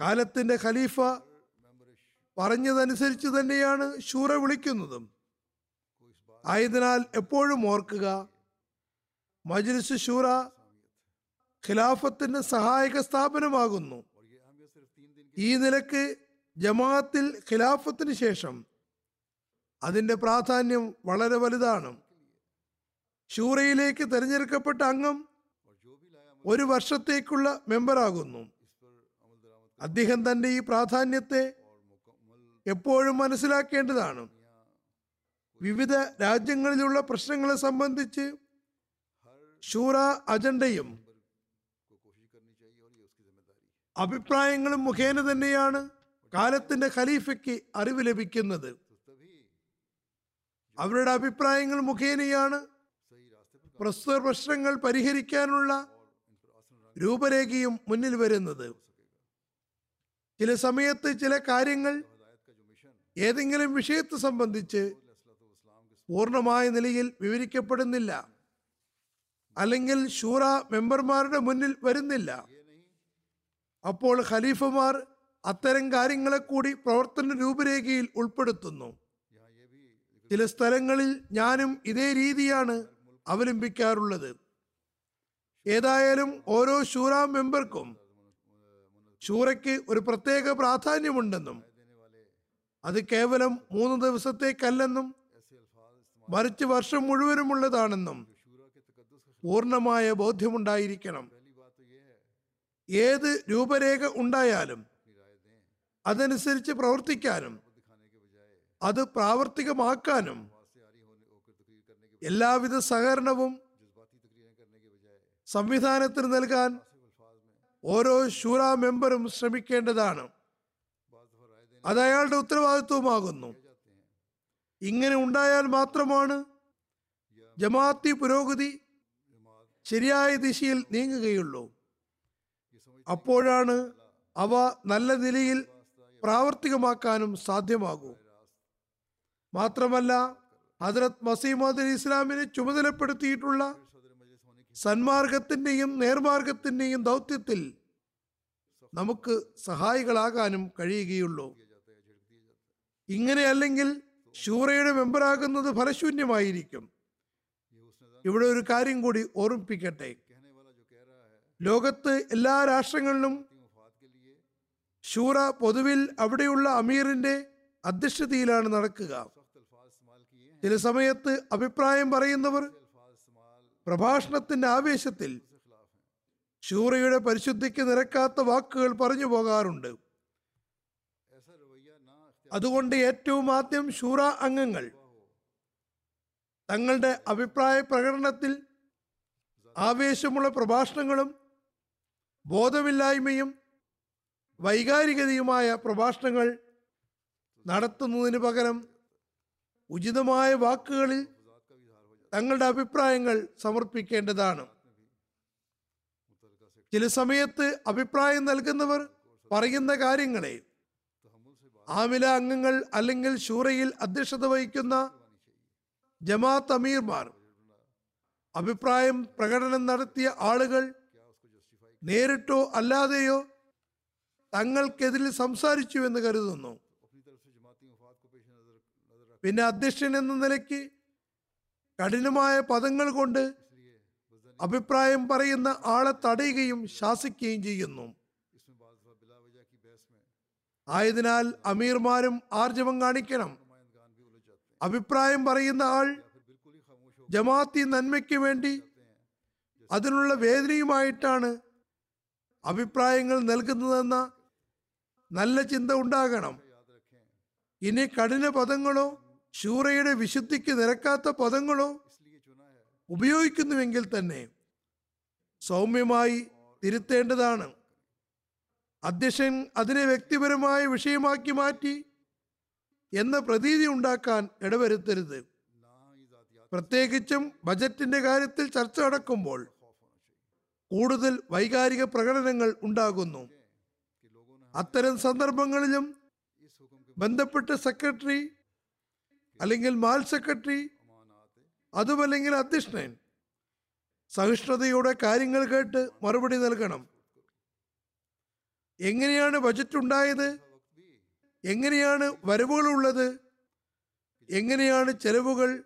കാലത്തിന്റെ ഖലീഫ പറഞ്ഞതനുസരിച്ച് തന്നെയാണ് ഷൂറ വിളിക്കുന്നതും. ആയതിനാൽ എപ്പോഴും ഓർക്കുക മജ്ലിസ് ഷൂറ ഖിലാഫത്തിന്റെ സഹായക സ്ഥാപനമാകുന്നു. ഈ നിലയ്ക്ക് ജമാഅത്തിൽ ഖിലാഫത്തിന് ശേഷം അതിന്റെ പ്രാധാന്യം വളരെ വലുതാണ്. ഷൂറയിലേക്ക് തിരഞ്ഞെടുക്കപ്പെട്ട അംഗം ഒരു വർഷത്തേക്കുള്ള മെമ്പറാകുന്നു. അദ്ദേഹം തന്റെ ഈ പ്രാധാന്യത്തെ എപ്പോഴും മനസ്സിലാക്കേണ്ടതാണ്. വിവിധ രാജ്യങ്ങളിലുള്ള പ്രശ്നങ്ങളെ സംബന്ധിച്ച് ഷൂറ അജണ്ടയും അഭിപ്രായങ്ങളും മുഖേന തന്നെയാണ് കാലത്തിന്റെ ഖലീഫയ്ക്ക് അറിവ് ലഭിക്കുന്നത്. അവരുടെ അഭിപ്രായങ്ങൾ മുഖേനയാണ് പ്രസ്തുത പ്രശ്നങ്ങൾ പരിഹരിക്കാനുള്ള രൂപരേഖയും മുന്നിൽ വരുന്നത്. ചില സമയത്ത് ചില കാര്യങ്ങൾ ഏതെങ്കിലും വിഷയത്തെ സംബന്ധിച്ച് പൂർണമായ നിലയിൽ വിവരിക്കപ്പെടുന്നില്ല. അല്ലെങ്കിൽ ഷൂറ മെമ്പർമാരുടെ മുന്നിൽ വരുന്നില്ല. അപ്പോൾ ഖലീഫമാർ അത്തരം കാര്യങ്ങളെ കൂടി പ്രവർത്തന രൂപരേഖയിൽ ഉൾപ്പെടുത്തുന്നു. ചില സ്ഥലങ്ങളിൽ ഞാനും ഇതേ രീതിയാണ് അവലംബിക്കാറുള്ളത്. ഏതായാലും ഓരോ ഷൂറ മെമ്പർക്കും ഷൂറയ്ക്ക് ഒരു പ്രത്യേക പ്രാധാന്യമുണ്ടെന്നും അത് കേവലം മൂന്ന് ദിവസത്തേക്കല്ലെന്നും മറിച്ച് വർഷം മുഴുവനുമുള്ളതാണെന്നും പൂർണമായ ബോധ്യമുണ്ടായിരിക്കണം. ഏത് രൂപരേഖ ഉണ്ടായാലും അതനുസരിച്ച് പ്രവർത്തിക്കാനും അത് പ്രാവർത്തികമാക്കാനും എല്ലാവിധ സഹകരണവും സംവിധാനത്തിന് നൽകാൻ ഓരോ ശൂര മെമ്പറും ശ്രമിക്കേണ്ടതാണ്. അത് അയാളുടെ ഉത്തരവാദിത്വമാകുന്നു ഇങ്ങനെ ഉണ്ടായാൽ മാത്രമാണ് ജമാഅത്തി പുരോഗതി ശരിയായ ദിശയിൽ നീങ്ങുകയുള്ളൂ. അപ്പോഴാണ് അവ നല്ല നിലയിൽ പ്രാവർത്തികമാക്കാനും സാധ്യമാകൂ. മാത്രമല്ല ഹജറത് മസീമദ് അലി ഇസ്ലാമിനെ ചുമതലപ്പെടുത്തിയിട്ടുള്ള സന്മാർഗത്തിന്റെയും നേർമാർഗത്തിന്റെയും ദൗത്യത്തിൽ നമുക്ക് സഹായികളാകാനും കഴിയുകയുള്ളൂ. ഇങ്ങനെയല്ലെങ്കിൽ ഷൂറയുടെ മെമ്പറാകുന്നത് ഫലശൂന്യമായിരിക്കും. ഇവിടെ ഒരു കാര്യം കൂടി ഓർമ്മിപ്പിക്കട്ടെ. ലോകത്ത് എല്ലാ രാഷ്ട്രങ്ങളിലും ഷൂറ പൊതുവിൽ അവിടെയുള്ള അമീറിന്റെ അധ്യക്ഷതയിലാണ് നടക്കുക. ചില സമയത്ത് അഭിപ്രായം പറയുന്നവർ പ്രഭാഷണത്തിന്റെ ആവേശത്തിൽ ഷൂറയുടെ പരിശുദ്ധിക്ക് നിരക്കാത്ത വാക്കുകൾ പറഞ്ഞു പോകാറുണ്ട്. അതുകൊണ്ട് ഏറ്റവും ആദ്യം ഷൂറ അംഗങ്ങൾ തങ്ങളുടെ അഭിപ്രായ പ്രകടനത്തിൽ ആവേശമുള്ള പ്രഭാഷണങ്ങളും ബോധമില്ലായ്മയും വൈകാരികതയുമായ പ്രഭാഷണങ്ങൾ നടത്തുന്നതിന് പകരം ഉചിതമായ വാക്കുകളിൽ തങ്ങളുടെ അഭിപ്രായങ്ങൾ സമർപ്പിക്കേണ്ടതാണ്. ചില സമയത്ത് അഭിപ്രായം നൽകുന്നവർ പറയുന്ന കാര്യങ്ങളെ ആമില അംഗങ്ങൾ അല്ലെങ്കിൽ ഷൂറയിൽ അധ്യക്ഷത വഹിക്കുന്ന ജമാഅത്ത് അമീർമാർ അഭിപ്രായം പ്രകടനം നടത്തിയ ആളുകൾ നേരിട്ടോ അല്ലാതെയോ തങ്ങൾക്കെതിരിൽ സംസാരിച്ചു എന്ന് കരുതുന്നു. പിന്നെ അധ്യക്ഷൻ എന്ന നിലയ്ക്ക് കഠിനമായ പദങ്ങൾ കൊണ്ട് അഭിപ്രായം പറയുന്ന ആളെ തടയുകയും ശാസിക്കുകയും ചെയ്യുന്നു. ആയതിനാൽ അമീർമാരും ആർജവം കാണിക്കണം. അഭിപ്രായം പറയുന്ന ആൾ ജമാഅത്തി നന്മയ്ക്ക് വേണ്ടി അതിനുള്ള വേദനയുമായിട്ടാണ് അഭിപ്രായങ്ങൾ നൽകുന്നതെന്ന നല്ല ചിന്ത ഉണ്ടാകണം. ഇനി കഠിന പദങ്ങളോ ശൂറയുടെ വിശുദ്ധിക്ക് നിരക്കാത്ത പദങ്ങളോ ഉപയോഗിക്കുന്നുവെങ്കിൽ തന്നെ സൗമ്യമായി തിരുത്തേണ്ടതാണ്. അധ്യക്ഷൻ അതിനെ വ്യക്തിപരമായ വിഷയമാക്കി മാറ്റി എന്ന പ്രതീതി ഉണ്ടാക്കാൻ ഇടവരുത്തരുത്. പ്രത്യേകിച്ചും ബജറ്റിന്റെ കാര്യത്തിൽ ചർച്ച നടക്കുമ്പോൾ കൂടുതൽ വൈകാരിക പ്രകടനങ്ങൾ ഉണ്ടാകുന്നു. അത്തരം സന്ദർഭങ്ങളിലും ബന്ധപ്പെട്ട സെക്രട്ടറി അല്ലെങ്കിൽ മാൽ സെക്രട്ടറി അതുമല്ലെങ്കിൽ അധ്യക്ഷൻ സഹിഷ്ണുതയോടെ കാര്യങ്ങൾ കേട്ട് മറുപടി നൽകണം. എങ്ങനെയാണ് ബജറ്റ് ഉണ്ടായത്? എങ്ങനെയാണ് വരവുകളുള്ളത്? എങ്ങനെയാണ് ചെലവുകൾ?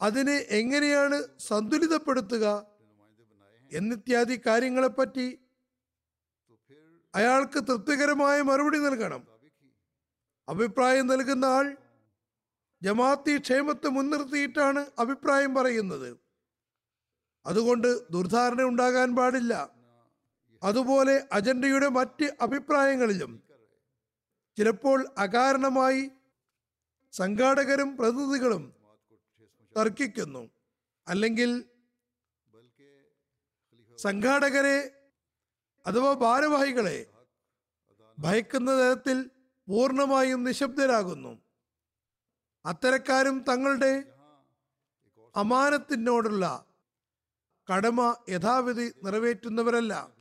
അതിനെ എങ്ങനെയാണ് സന്തുലിതപ്പെടുത്തുക? എന്നിത്യാദി കാര്യങ്ങളെപ്പറ്റി അയാൾക്ക് തൃപ്തികരമായ മറുപടി നൽകണം. അഭിപ്രായം നൽകുന്ന ആൾ ജമാഅത്തി ക്ഷേമത്തെ മുൻനിർത്തിയിട്ടാണ് അഭിപ്രായം പറയുന്നത്. അതുകൊണ്ട് ദുർധാരണ ഉണ്ടാകാൻ പാടില്ല. അതുപോലെ അജണ്ടയുടെ മറ്റ് അഭിപ്രായങ്ങളിലും ചിലപ്പോൾ അകാരണമായി സംഘാടകരും പ്രതിനിധികളും തർക്കിക്കുന്നു. അല്ലെങ്കിൽ സംഘാടകരെ അഥവാ ഭാരവാഹികളെ ഭയക്കുന്ന തരത്തിൽ പൂർണമായും നിശബ്ദരാകുന്നു. അത്തരക്കാരും തങ്ങളുടെ അമാനത്തിനോടുള്ള കടമ യഥാവിധി നിറവേറ്റുന്നവരല്ല.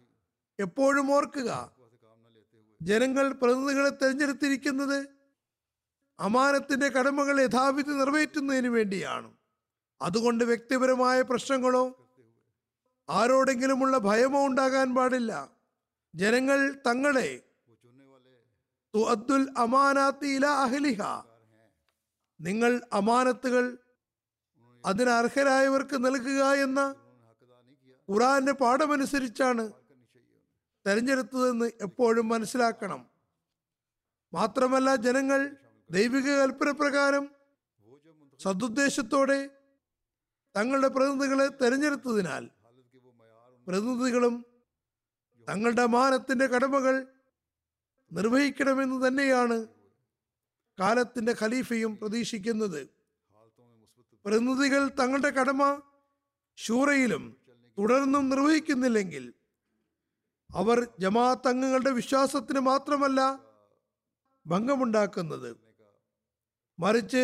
എപ്പോഴും ഓർക്കുക ജനങ്ങൾ പ്രതിനിധികളെ തെരഞ്ഞെടുത്തിരിക്കുന്നത് അമാനത്തിന്റെ കടമകൾ യഥാവിധി നിറവേറ്റുന്നതിന് വേണ്ടിയാണ്. അതുകൊണ്ട് വ്യക്തിപരമായ പ്രശ്നങ്ങളോ ആരോടെങ്കിലുമുള്ള ഭയമോ ഉണ്ടാകാൻ പാടില്ല. ജനങ്ങൾ തങ്ങളെ തുഅദ്ദുൽ അമാനാത്തി ഇല നിങ്ങൾ അമാനത്തുകൾ അതിനർഹരായവർക്ക് നൽകുക എന്ന ഖുറാന്റെ പാഠമനുസരിച്ചാണ് തെരഞ്ഞെടുത്തതെന്ന് എപ്പോഴും മനസ്സിലാക്കണം. മാത്രമല്ല ജനങ്ങൾ ദൈവിക കൽപ്പന പ്രകാരം സതുദ്ദേശത്തോടെ തങ്ങളുടെ പ്രതിനിധികളെ തെരഞ്ഞെടുത്തതിനാൽ പ്രതിനിധികളും തങ്ങളുടെ മാനത്തിന്റെ കടമകൾ നിർവഹിക്കണമെന്ന് തന്നെയാണ് കാലത്തിന്റെ ഖലീഫയും പ്രതീക്ഷിക്കുന്നത്. പ്രതിനിധികൾ തങ്ങളുടെ കടമ ഷൂറയിലും തുടർന്നും നിർവഹിക്കുന്നില്ലെങ്കിൽ അവർ ജമാഅത്ത് അംഗങ്ങളുടെ വിശ്വാസത്തിന് മാത്രമല്ല ഭംഗമുണ്ടാക്കുന്നത്. മറിച്ച്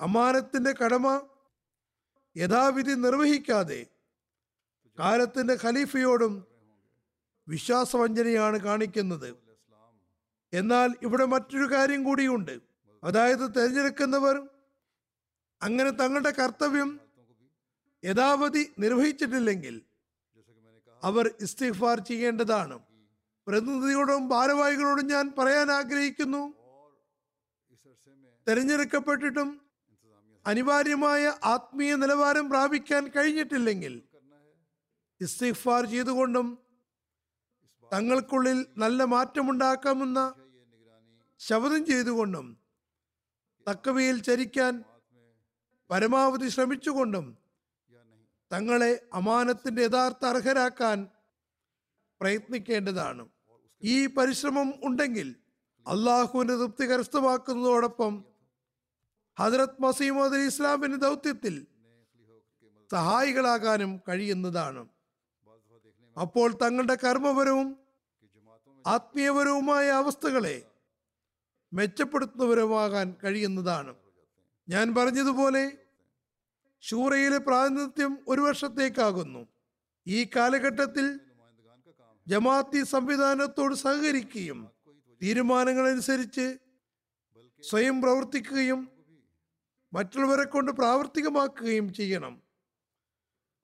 അമാനത്തിന്റെ കടമ യഥാവിധി നിർവഹിക്കാതെ കാലത്തിന്റെ ഖലീഫയോടും വിശ്വാസവഞ്ചനയാണ് കാണിക്കുന്നത്. എന്നാൽ ഇവിടെ മറ്റൊരു കാര്യം കൂടിയുണ്ട്. അതായത് തിരഞ്ഞെടുക്കുന്നവർ അങ്ങനെ തങ്ങളുടെ കർത്തവ്യം യഥാവധി നിർവഹിച്ചിട്ടില്ലെങ്കിൽ അവർ ഇസ്തിഫാർ ചെയ്യേണ്ടതാണ്. പ്രതിനിധിയോടും ഭാരവാഹികളോടും ഞാൻ പറയാൻ ആഗ്രഹിക്കുന്നു. തെരഞ്ഞെടുക്കപ്പെട്ടിട്ടും അനിവാര്യമായ ആത്മീയ നിലവാരം പ്രാപിക്കാൻ കഴിഞ്ഞിട്ടില്ലെങ്കിൽ ഇസ്തിഫാർ ചെയ്തുകൊണ്ടും തങ്ങൾക്കുള്ളിൽ നല്ല മാറ്റമുണ്ടാക്കാമെന്ന ശപഥം ചെയ്തുകൊണ്ടും തക്കവയിൽ ചരിക്കാൻ പരമാവധി ശ്രമിച്ചുകൊണ്ടും തങ്ങളെ അമാനത്തിന്റെ യഥാർത്ഥ അർഹരാക്കാൻ പ്രയത്നിക്കേണ്ടതാണ്. ഈ പരിശ്രമം ഉണ്ടെങ്കിൽ അള്ളാഹുവിന്റെ തൃപ്തി കരസ്ഥമാക്കുന്നതോടൊപ്പം ഹജറത് മസീമദ് ഇസ്ലാമിന്റെ ദൗത്യത്തിൽ സഹായികളാകാനും കഴിയുന്നതാണ്. അപ്പോൾ തങ്ങളുടെ കർമ്മപരവും ആത്മീയപരവുമായ അവസ്ഥകളെ മെച്ചപ്പെടുത്തുന്നവരുമാകാൻ കഴിയുന്നതാണ്. ഞാൻ പറഞ്ഞതുപോലെ ഷൂറയിലെ പ്രാതിനിധ്യം ഒരു വർഷത്തേക്കാകുന്നു. ഈ കാലഘട്ടത്തിൽ ജമാഅത്തി സംവിധാനത്തോട് സഹകരിക്കുകയും തീരുമാനങ്ങൾ അനുസരിച്ച് സ്വയം പ്രവർത്തിക്കുകയും മറ്റുള്ളവരെ കൊണ്ട് പ്രാവർത്തികമാക്കുകയും ചെയ്യണം.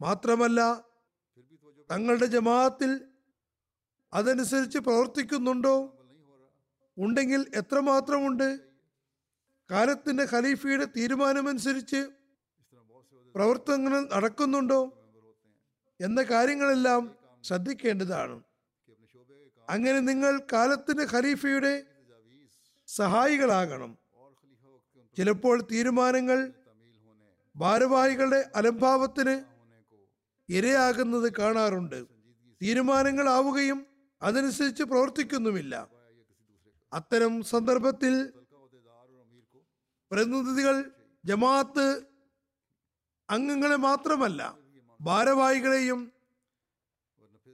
മാത്രമല്ല തങ്ങളുടെ ജമാഅത്തിൽ അതനുസരിച്ച് പ്രവർത്തിക്കുന്നുണ്ടോ? ഉണ്ടെങ്കിൽ എത്രമാത്രമുണ്ട്? കാലത്തിന്റെ ഖലീഫയുടെ തീരുമാനമനുസരിച്ച് പ്രവർത്തനങ്ങൾ നടക്കുന്നുണ്ടോ? എന്ന കാര്യങ്ങളെല്ലാം ശ്രദ്ധിക്കേണ്ടതാണ്. അങ്ങനെ നിങ്ങൾ കാലത്തിന്റെ ഖലീഫയുടെ സഹായികളാകണം. ചിലപ്പോൾ തീരുമാനങ്ങൾ ഭാരവാഹികളുടെ അലംഭാവത്തിന് ഇരയാകുന്നത് കാണാറുണ്ട്. തീരുമാനങ്ങൾ ആവുകയും അതനുസരിച്ച് പ്രവർത്തിക്കുന്നുമില്ല. അത്തരം സന്ദർഭത്തിൽ പ്രതിനിധികൾ ജമാഅത്ത് അംഗങ്ങളെ മാത്രമല്ല ഭാരവാഹികളെയും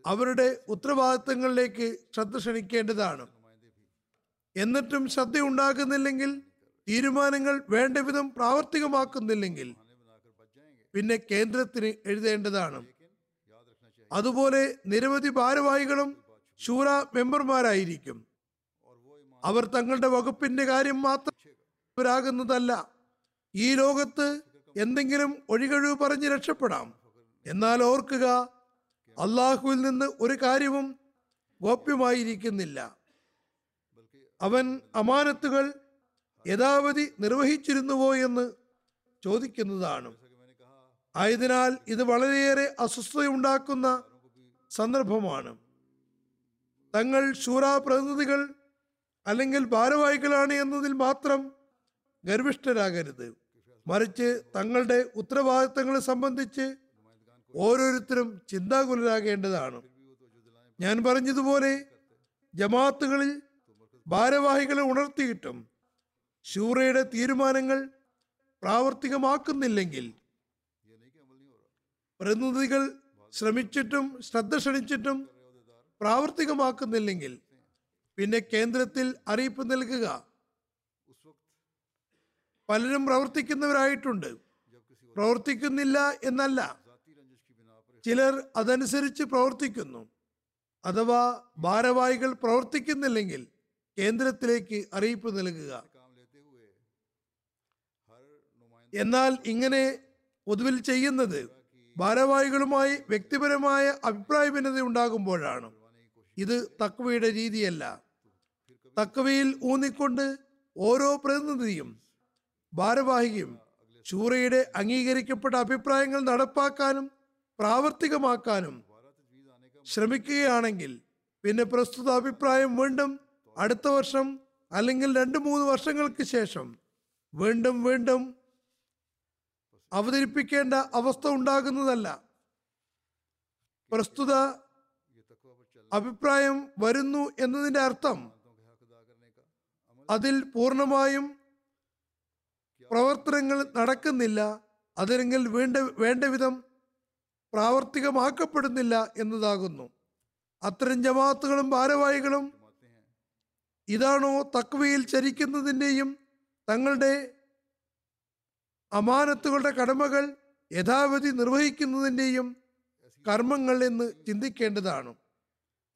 അവരുടെ ഉത്തരവാദിത്തങ്ങളിലേക്ക് ശ്രദ്ധ ക്ഷണിക്കേണ്ടതാണ്. എന്നിട്ടും ശ്രദ്ധയുണ്ടാകുന്നില്ലെങ്കിൽ തീരുമാനങ്ങൾ വേണ്ട വിധം പ്രാവർത്തികമാക്കുന്നില്ലെങ്കിൽ പിന്നെ കേന്ദ്രത്തിന് എഴുതേണ്ടതാണ്. അതുപോലെ നിരവധി ഭാരവാഹികളും ശൂര മെമ്പർമാരായിരിക്കും. അവർ തങ്ങളുടെ വകുപ്പിന്റെ കാര്യം മാത്രമാകുന്നതല്ല ഈ ലോകത്ത് എന്തെങ്കിലും ഒഴികഴിവ് പറഞ്ഞ് രക്ഷപ്പെടാം. എന്നാൽ ഓർക്കുക അള്ളാഹുവിൽ നിന്ന് ഒരു കാര്യവും ഗോപ്യമായിരിക്കുന്നില്ല. അവൻ അമാനത്തുകൾ യഥാവധി നിർവഹിച്ചിരുന്നുവോ എന്ന് ചോദിക്കുന്നതാണ്. ആയതിനാൽ ഇത് വളരെയേറെ അസ്വസ്ഥതയുണ്ടാക്കുന്ന സന്ദർഭമാണ്. തങ്ങൾ ശൂറാ പ്രതിനിധികൾ അല്ലെങ്കിൽ ഭാരവാഹികളാണ് എന്നതിൽ മാത്രം ഗർഭിഷ്ഠരാകരുത് മറിച്ച് തങ്ങളുടെ ഉത്തരവാദിത്തങ്ങളെ സംബന്ധിച്ച് ഓരോരുത്തരും ചിന്താകുലരാകേണ്ടതാണ്. ഞാൻ പറഞ്ഞതുപോലെ ജമാഅത്തുകളിൽ ഭാരവാഹികളെ ഉണർത്തിയിട്ടും ശൂറയുടെ തീരുമാനങ്ങൾ പ്രാവർത്തികമാക്കുന്നില്ലെങ്കിൽ പ്രതിനിധികൾ ശ്രമിച്ചിട്ടും ശ്രദ്ധ ക്ഷണിച്ചിട്ടും പ്രാവർത്തികമാക്കുന്നില്ലെങ്കിൽ പിന്നെ കേന്ദ്രത്തിൽ അറിയിപ്പ് നൽകുക. പലരും പ്രവർത്തിക്കുന്നവരായിട്ടുണ്ട്. പ്രവർത്തിക്കുന്നില്ല എന്നല്ല. ചിലർ അതനുസരിച്ച് പ്രവർത്തിക്കുന്നു. അഥവാ ഭാരവാഹികൾ പ്രവർത്തിക്കുന്നില്ലെങ്കിൽ കേന്ദ്രത്തിലേക്ക് അറിയിപ്പ് നൽകുക. എന്നാൽ ഇങ്ങനെ പൊതുവിൽ ചെയ്യുന്നത് ഭാരവാഹികളുമായി വ്യക്തിപരമായ അഭിപ്രായ ഭിന്നത ഉണ്ടാകുമ്പോഴാണ്. ഇത് തക്വയുടെ രീതിയല്ല. തക്വയിൽ ഊന്നിക്കൊണ്ട് ഓരോ പ്രതിനിധിയും ഭാരവാഹിയും ചൂറയുടെ അംഗീകരിക്കപ്പെട്ട അഭിപ്രായങ്ങൾ നടപ്പാക്കാനും പ്രാവർത്തികമാക്കാനും ശ്രമിക്കുകയാണെങ്കിൽ പിന്നെ പ്രസ്തുത അഭിപ്രായം വീണ്ടും അടുത്ത വർഷം അല്ലെങ്കിൽ രണ്ട് മൂന്ന് വർഷങ്ങൾക്ക് ശേഷം വീണ്ടും വീണ്ടും അവതരിപ്പിക്കേണ്ട അവസ്ഥ ഉണ്ടാകുന്നതല്ല. പ്രസ്തുത അഭിപ്രായം വരുന്നു എന്നതിന്റെ അർത്ഥം അതിൽ പൂർണമായും പ്രവർത്തനങ്ങൾ നടക്കുന്നില്ല അതല്ലെങ്കിൽ വേണ്ട വേണ്ട വിധം പ്രാവർത്തികമാക്കപ്പെടുന്നില്ല എന്നതാകുന്നു. അത്തരം ജമാഅത്തുകളും ഭാരവാഹികളും ഇതാണോ തക്വയിൽ ചരിക്കുന്നതിന്റെയും തങ്ങളുടെ അമാനത്തുകളുടെ കടമകൾ യഥാവധി നിർവഹിക്കുന്നതിന്റെയും കർമ്മങ്ങൾ എന്ന് ചിന്തിക്കേണ്ടതാണ്.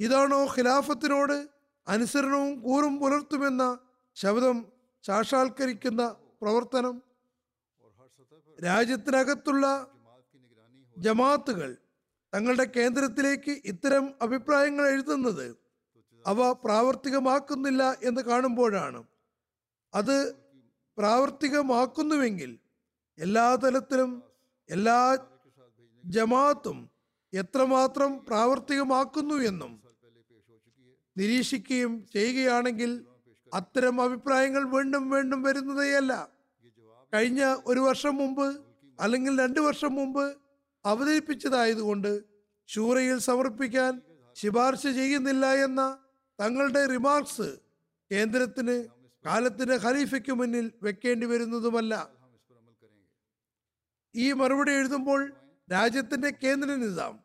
ഇതാണോ ഖിലാഫത്തിനോട് അനുസരണവും കൂറും പുലർത്തുമെന്ന ശബ്ദം സാക്ഷാത്കരിക്കുന്ന പ്രവർത്തനം? രാജ്യത്തിനകത്തുള്ള ജമാത്തുകൾ തങ്ങളുടെ കേന്ദ്രത്തിലേക്ക് ഇത്തരം അഭിപ്രായങ്ങൾ എഴുതുന്നത് അവ പ്രാവർത്തികമാക്കുന്നില്ല എന്ന് കാണുമ്പോഴാണ്. അത് പ്രാവർത്തികമാക്കുന്നുവെങ്കിൽ എല്ലാ തലത്തിലും എല്ലാ ജമാത്തും എത്രമാത്രം പ്രാവർത്തികമാക്കുന്നു എന്നും നിരീക്ഷിക്കുകയും ചെയ്യുകയാണെങ്കിൽ അത്തരം അഭിപ്രായങ്ങൾ വീണ്ടും വീണ്ടും വരുന്നതേയല്ല. കഴിഞ്ഞ ഒരു വർഷം മുമ്പ് അല്ലെങ്കിൽ രണ്ട് വർഷം മുമ്പ് അവതരിപ്പിച്ചതായതുകൊണ്ട് ഷൂറയിൽ സമർപ്പിക്കാൻ ശുപാർശ ചെയ്യുന്നില്ല എന്ന തങ്ങളുടെ റിമാർക്സ് കേന്ദ്രത്തിന് കാലത്തിന് ഖലീഫയ്ക്ക് മുന്നിൽ വെക്കേണ്ടി വരുന്നതുമല്ല. ഈ മറുപടി എഴുതുമ്പോൾ രാജ്യത്തിന്റെ കേന്ദ്ര നിസാം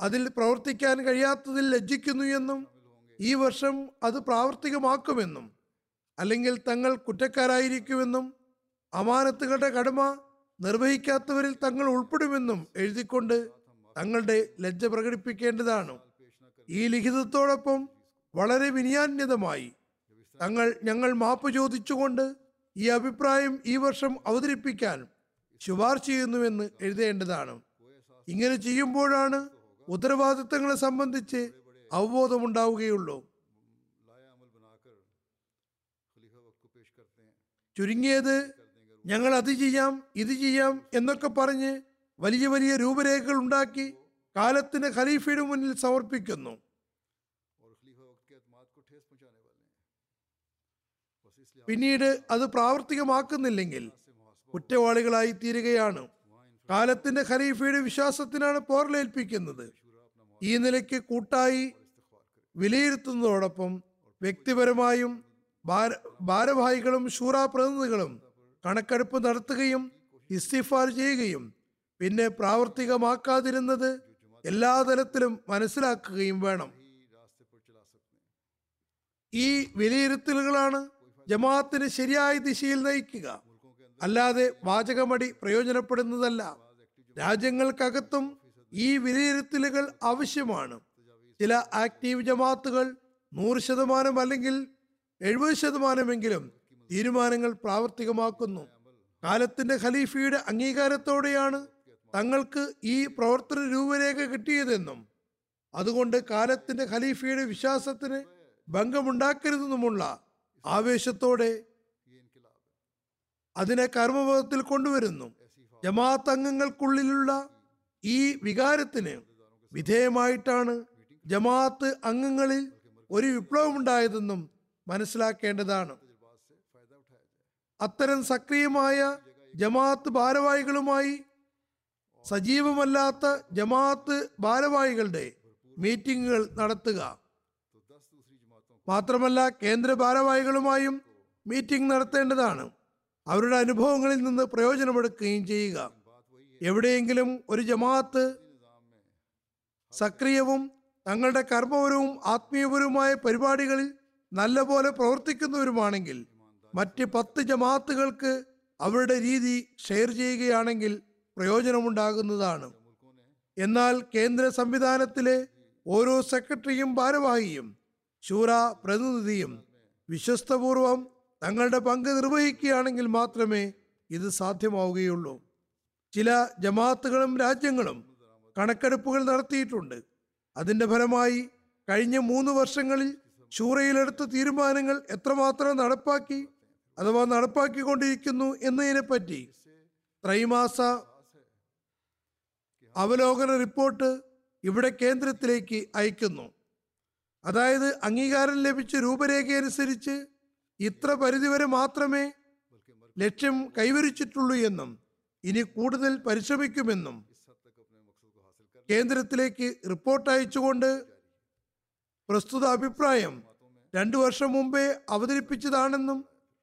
അതിൽ പ്രവർത്തിക്കാൻ കഴിയാത്തതിൽ ലജ്ജിക്കുന്നു എന്നും ഈ വർഷം അത് പ്രാവർത്തികമാക്കുമെന്നും അല്ലെങ്കിൽ തങ്ങൾ കുറ്റക്കാരായിരിക്കുമെന്നും അമാനത്തുകളുടെ കടമ നിർവഹിക്കാത്തവരിൽ തങ്ങൾ ഉൾപ്പെടുമെന്നും എഴുതിക്കൊണ്ട് തങ്ങളുടെ ലജ്ജ പ്രകടിപ്പിക്കേണ്ടതാണ്. ഈ ലിഖിതത്തോടൊപ്പം വളരെ വിനിയാന്യതമായി തങ്ങൾ ഞങ്ങൾ മാപ്പ് ചോദിച്ചുകൊണ്ട് ഈ അഭിപ്രായം ഈ വർഷം അവതരിപ്പിക്കാൻ ശുപാർശ ചെയ്യുന്നുവെന്ന് എഴുതേണ്ടതാണ്. ഇങ്ങനെ ചെയ്യുമ്പോഴാണ് ഉത്തരവാദിത്തങ്ങളെ സംബന്ധിച്ച് അവബോധമുണ്ടാവുകയുള്ളൂ. ചുരുങ്ങിയത് ഞങ്ങൾ അത് ചെയ്യാം ഇത് ചെയ്യാം എന്നൊക്കെ പറഞ്ഞ് വലിയ വലിയ രൂപരേഖകൾ ഉണ്ടാക്കി കാലത്തിന് ഖലീഫയുടെ മുന്നിൽ സമർപ്പിക്കുന്നു. പിന്നീട് അത് പ്രാവർത്തികമാക്കുന്നില്ലെങ്കിൽ കുറ്റവാളികളായി തീരുകയാണ് കാലത്തിന്റെ ഖലീഫയുടെ വിശ്വാസത്തിനാണ് പോർലേൽപ്പിക്കുന്നത് ഈ നിലയ്ക്ക് കൂട്ടായി വിലയിരുത്തുന്നതോടൊപ്പം വ്യക്തിപരമായും ഭാര- ഭാരവാഹികളും ഷൂറ പ്രതിനിധികളും കണക്കെടുപ്പ് നടത്തുകയും ഇസ്തിഫാർ ചെയ്യുകയും പിന്നെ പ്രാവർത്തികമാക്കാതിരുന്നത് എല്ലാ തലത്തിലും മനസ്സിലാക്കുകയും വേണം. ഈ വിലയിരുത്തലുകളാണ് ജമാഅത്തിന് ശരിയായ ദിശയിൽ നയിക്കുക. അല്ലാതെ വാചകമടി പ്രയോജനപ്പെടുന്നതല്ല. രാജ്യങ്ങൾക്കകത്തും ഈ വിലയിരുത്തലുകൾ ആവശ്യമാണ്. ചില ആക്റ്റീവ് ജമാത്തുകൾ നൂറ് ശതമാനം അല്ലെങ്കിൽ എഴുപത് ശതമാനമെങ്കിലും തീരുമാനങ്ങൾ പ്രാവർത്തികമാക്കുന്നു. കാലത്തിന്റെ ഖലീഫയുടെ അംഗീകാരത്തോടെയാണ് തങ്ങൾക്ക് ഈ പ്രവർത്തന രൂപരേഖ കിട്ടിയതെന്നും അതുകൊണ്ട് കാലത്തിന്റെ ഖലീഫയുടെ വിശ്വാസത്തിന് ഭംഗമുണ്ടാക്കരുതെന്നുമുള്ള ആവേശത്തോടെ അതിനെ കർമ്മപഥത്തിൽ കൊണ്ടുവരുന്നു. ജമാഅത്ത് അംഗങ്ങൾക്കുള്ളിലുള്ള ഈ വികാരത്തിന് വിധേയമായിട്ടാണ് ജമാഅത്ത് അംഗങ്ങളിൽ ഒരു വിപ്ലവം ഉണ്ടായതെന്നും മനസ്സിലാക്കേണ്ടതാണ്. അത്തരം സക്രിയമായ ജമാഅത്ത് ഭാരവാഹികളുമായി സജീവമല്ലാത്ത ജമാഅത്ത് ഭാരവാഹികളുടെ മീറ്റിംഗുകൾ നടത്തുക. മാത്രമല്ല കേന്ദ്ര ഭാരവാഹികളുമായും മീറ്റിംഗ് നടത്തേണ്ടതാണ്. അവരുടെ അനുഭവങ്ങളിൽ നിന്ന് പ്രയോജനമെടുക്കുകയും ചെയ്യുക. എവിടെയെങ്കിലും ഒരു ജമാഅത്ത് സക്രിയവും തങ്ങളുടെ കർമ്മപരവും ആത്മീയപരവുമായ പരിപാടികളിൽ നല്ലപോലെ പ്രവർത്തിക്കുന്നവരുമാണെങ്കിൽ മറ്റ് പത്ത് ജമാഅത്തുകൾക്ക് അവരുടെ രീതി ഷെയർ ചെയ്യുകയാണെങ്കിൽ പ്രയോജനമുണ്ടാകുന്നതാണ്. എന്നാൽ കേന്ദ്ര സംവിധാനത്തിലെ ഓരോ സെക്രട്ടറിയും ഭാരവാഹിയും ശൂറ പ്രതിനിധിയും വിശ്വസ്തപൂർവം തങ്ങളുടെ പങ്ക് നിർവഹിക്കുകയാണെങ്കിൽ മാത്രമേ ഇത് സാധ്യമാവുകയുള്ളൂ. ചില ജമാഅത്തുകളും രാജ്യങ്ങളും കണക്കെടുപ്പുകൾ നടത്തിയിട്ടുണ്ട്. അതിന്റെ ഫലമായി കഴിഞ്ഞ മൂന്ന് വർഷങ്ങളിൽ ഷൂറയിലെടുത്ത തീരുമാനങ്ങൾ എത്രമാത്രം നടപ്പാക്കി അഥവാ നടപ്പാക്കിക്കൊണ്ടിരിക്കുന്നു എന്നതിനെപ്പറ്റി ത്രൈമാസ അവലോകന റിപ്പോർട്ട് ഇവിടെ കേന്ദ്രത്തിലേക്ക് അയക്കുന്നു. അതായത് അംഗീകാരം ലഭിച്ച രൂപരേഖയനുസരിച്ച് ഇത്ര പരിധിവരെ മാത്രമേ ലക്ഷ്യം കൈവരിച്ചിട്ടുള്ളൂ എന്നും ഇനി കൂടുതൽ പരിശ്രമിക്കുമെന്നും കേന്ദ്രത്തിലേക്ക് റിപ്പോർട്ട് അയച്ചുകൊണ്ട് പ്രസ്തുത അഭിപ്രായം രണ്ടു വർഷം മുമ്പേ അവതരിപ്പിച്ചതാണെന്നും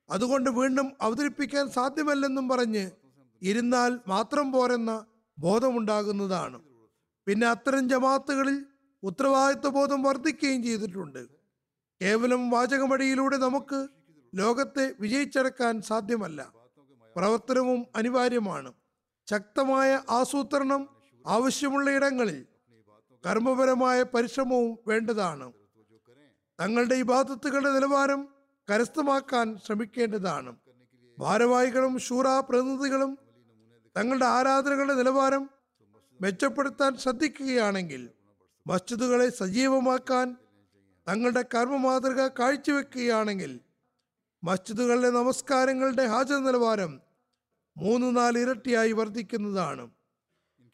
അതുകൊണ്ട് വീണ്ടും അവതരിപ്പിക്കാൻ സാധ്യമല്ലെന്നും പറഞ്ഞ് ഇരുന്നാൽ മാത്രം പോരെന്ന ബോധമുണ്ടാകുന്നതാണ്. പിന്നെ അത്തരം ജമാത്തുകളിൽ ഉത്തരവാദിത്വ ബോധം വർദ്ധിക്കുകയും ചെയ്തിട്ടുണ്ട്. കേവലം വാചകമടിയിലൂടെ നമുക്ക് ലോകത്തെ വിജയിച്ചടക്കാൻ സാധ്യമല്ല. പ്രവർത്തനവും അനിവാര്യമാണ്. ശക്തമായ ആസൂത്രണം ആവശ്യമുള്ള ഇടങ്ങളിൽ കർമ്മപരമായ പരിശ്രമവും വേണ്ടതാണ്. തങ്ങളുടെ ഇബാദത്തുകളുടെ നിലവാരം കരസ്ഥമാക്കാൻ ശ്രമിക്കേണ്ടതാണ്. ഭാരവാഹികളും ഷൂറ പ്രതിനിധികളും തങ്ങളുടെ ആരാധനകളുടെ നിലവാരം മെച്ചപ്പെടുത്താൻ ശ്രദ്ധിക്കുകയാണെങ്കിൽ മസ്ജിദുകളെ സജീവമാക്കാൻ തങ്ങളുടെ കർമ്മ മാതൃക കാഴ്ചവെക്കുകയാണെങ്കിൽ മസ്ജിദുകളിലെ നമസ്കാരങ്ങളുടെ ഹാജർ നിലവാരം മൂന്ന് നാല് ഇരട്ടിയായി വർദ്ധിക്കുന്നതാണ്.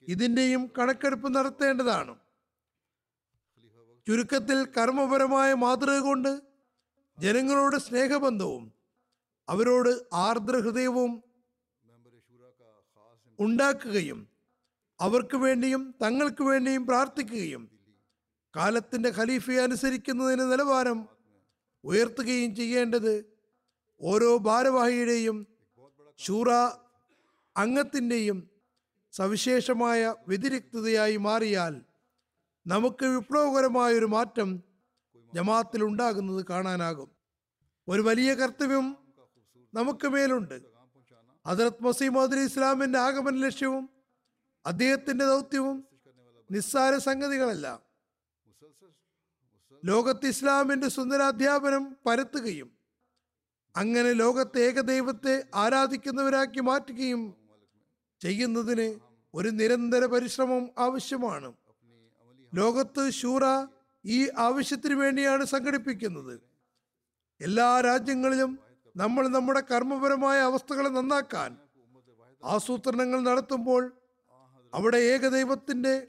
ഇതിന്റെയും കണക്കെടുപ്പ് നടത്തേണ്ടതാണ്. ചുരുക്കത്തിൽ കർമ്മപരമായ മാതൃക കൊണ്ട് ജനങ്ങളോട് സ്നേഹബന്ധവും അവരോട് ആർദ്രഹൃദയവും ഉണ്ടാക്കുകയും അവർക്ക് വേണ്ടിയും തങ്ങൾക്ക് വേണ്ടിയും പ്രാർത്ഥിക്കുകയും കാലത്തിന്റെ ഖലീഫയെ അനുസരിക്കുന്നതിന് നിലവാരം ഉയർത്തുകയും ചെയ്യേണ്ടത് ഓരോ ഭാരവാഹിയുടെയും ശൂറ അംഗത്തിന്റെയും സവിശേഷമായ വ്യതിരിക്തതയായി മാറിയാൽ നമുക്ക് വിപ്ലവകരമായൊരു മാറ്റം ജമാത്തിൽ ഉണ്ടാകുന്നത് കാണാനാകും. ഒരു വലിയ കർത്തവ്യം നമുക്ക് മേലുണ്ട്. ഹജറത് മസീമദ് ഇസ്ലാമിന്റെ ആഗമന ലക്ഷ്യവും അദ്ദേഹത്തിന്റെ ദൗത്യവും നിസ്സാര സംഗതികളല്ല. ലോകത്ത് ഇസ്ലാമിന്റെ സുന്ദരാധ്യാപനം പരത്തുകയും അങ്ങനെ ലോകത്തെ ഏകദൈവത്തെ ആരാധിക്കുന്നവരാക്കി മാറ്റുകയും ചെയ്യുന്നതിന് ഒരു നിരന്തര പരിശ്രമം ആവശ്യമാണ്. ലോകത്ത് ശൂറ ഈ ആവശ്യത്തിന് വേണ്ടിയാണ് സംഘടിപ്പിക്കുന്നത്. എല്ലാ രാജ്യങ്ങളിലും നമ്മൾ നമ്മുടെ കർമ്മപരമായ അവസ്ഥകളെ നന്നാക്കാൻ ആസൂത്രണങ്ങൾ നടത്തുമ്പോൾ അവിടെ ഏകദൈവത്തിന്റെ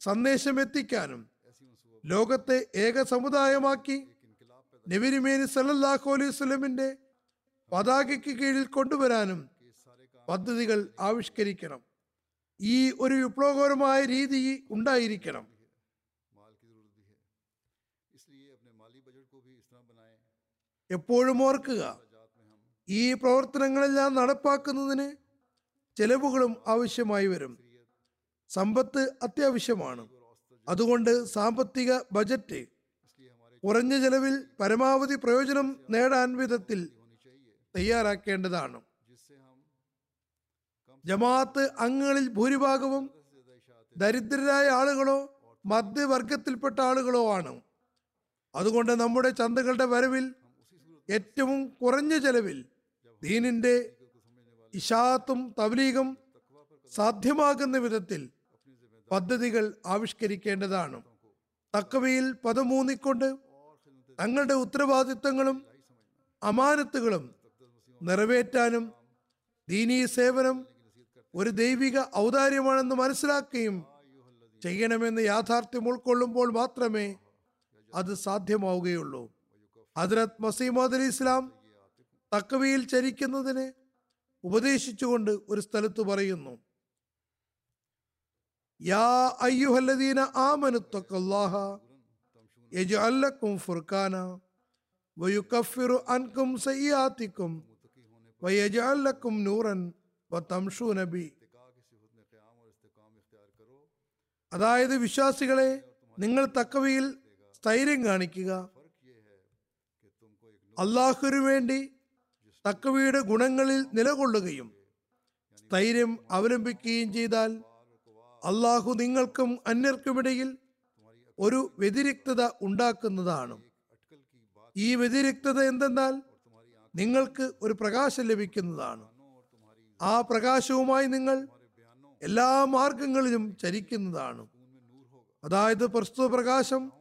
സന്ദേശം എത്തിക്കാനും ലോകത്തെ ഏക സമുദായമാക്കി നബിരിമേനി സല്ലല്ലാഹു അലൈഹി വസല്ലമിന്റെ പതാകയ്ക്ക് കീഴിൽ കൊണ്ടുവരാനും പദ്ധതികൾ ആവിഷ്കരിക്കണം. ഈ ഒരു വിപ്ലവകരമായ രീതി ഉണ്ടായിരിക്കണം. എപ്പോഴും ഓർക്കുക ഈ പ്രവർത്തനങ്ങളെല്ലാം നടപ്പാക്കുന്നതിന് ചെലവുകളും ആവശ്യമായി വരും. സമ്പത്ത് അത്യാവശ്യമാണ്. അതുകൊണ്ട് സാമ്പത്തിക ബജറ്റ് കുറഞ്ഞ ചെലവിൽ പരമാവധി പ്രയോജനം നേടാൻ വിധത്തിൽ തയ്യാറാക്കേണ്ടതാണ്. ജമാഅത്ത് അംഗങ്ങളിൽ ഭൂരിഭാഗവും ദരിദ്രരായ ആളുകളോ മധ്യവർഗത്തിൽപ്പെട്ട ആളുകളോ ആണ്. അതുകൊണ്ട് നമ്മുടെ ചന്തകളുടെ വരവിൽ ഏറ്റവും കുറഞ്ഞ ചെലവിൽ ദീനിന്റെ ഇഷാത്തും തബ്ലീഗും സാധ്യമാകുന്ന വിധത്തിൽ പദ്ധതികൾ ആവിഷ്കരിക്കേണ്ടതാണ്. തക്കവയിൽ പദമൂന്നിക്കൊണ്ട് തങ്ങളുടെ ഉത്തരവാദിത്തങ്ങളും അമാനത്തുകളും നിറവേറ്റാനും ദീനീ സേവനം ഒരു ദൈവിക ഔദാര്യമാണെന്ന് മനസ്സിലാക്കുകയും ചെയ്യണമെന്ന് യാഥാർത്ഥ്യം ഉൾക്കൊള്ളുമ്പോൾ മാത്രമേ അത് സാധ്യമാവുകയുള്ളൂ. ഹജ്രത് മസീമദ് അലി ഇസ്ലാം തക്കവയിൽ ചരിക്കുന്നതിന് ഉപദേശിച്ചുകൊണ്ട് ഒരു സ്ഥലത്ത് പറയുന്നു യാ അയ്യുഹല്ലദീന ആമനുത്തക്കല്ലാഹ അതായത് വിശ്വാസികളെ നിങ്ങൾ തക്കവയിൽ സ്ഥൈര്യം കാണിക്കുക. അള്ളാഹുവിനു വേണ്ടി തക്കവയുടെ ഗുണങ്ങളിൽ നിലകൊള്ളുകയും സ്ഥൈര്യം അവലംബിക്കുകയും ചെയ്താൽ അള്ളാഹു നിങ്ങൾക്കും അന്യർക്കുമിടയിൽ ഒരു വ്യതിരിക്തത ഉണ്ടാക്കുന്നതാണ്. ഈ വ്യതിരിക്തത എന്തെന്നാൽ നിങ്ങൾക്ക് ഒരു പ്രകാശം ലഭിക്കുന്നതാണ്. ആ പ്രകാശവുമായി നിങ്ങൾ എല്ലാ മാർഗങ്ങളിലും ചരിക്കുന്നതാണ്. അതായത് പ്രസ്തുത പ്രകാശം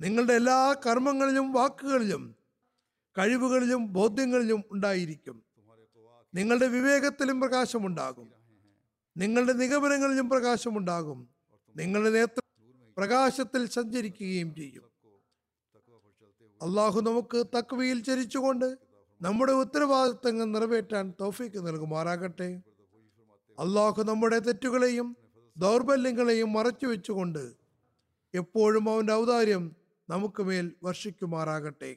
നിങ്ങളുടെ എല്ലാ കർമ്മങ്ങളിലും വാക്കുകളിലും കഴിവുകളിലും ബോധ്യങ്ങളിലും ഉണ്ടായിരിക്കും. നിങ്ങളുടെ വിവേകത്തിലും പ്രകാശമുണ്ടാകും. നിങ്ങളുടെ നിഗമനങ്ങളിലും പ്രകാശമുണ്ടാകും. നിങ്ങളുടെ നേതൃ പ്രകാശത്തിൽ സഞ്ചരിക്കുകയും ചെയ്യും. അള്ളാഹു നമുക്ക് തക്വയിൽ ചരിച്ചുകൊണ്ട് നമ്മുടെ ഉത്തരവാദിത്തങ്ങൾ നിറവേറ്റാൻ തോഫിക്ക് നൽകുമാറാകട്ടെ. അള്ളാഹു നമ്മുടെ തെറ്റുകളെയും ദൗർബല്യങ്ങളെയും മറച്ചു വെച്ചുകൊണ്ട് എപ്പോഴും അവന്റെ ഔദാര്യം നമുക്ക് മേൽ വർഷിക്കുമാറാകട്ടെ.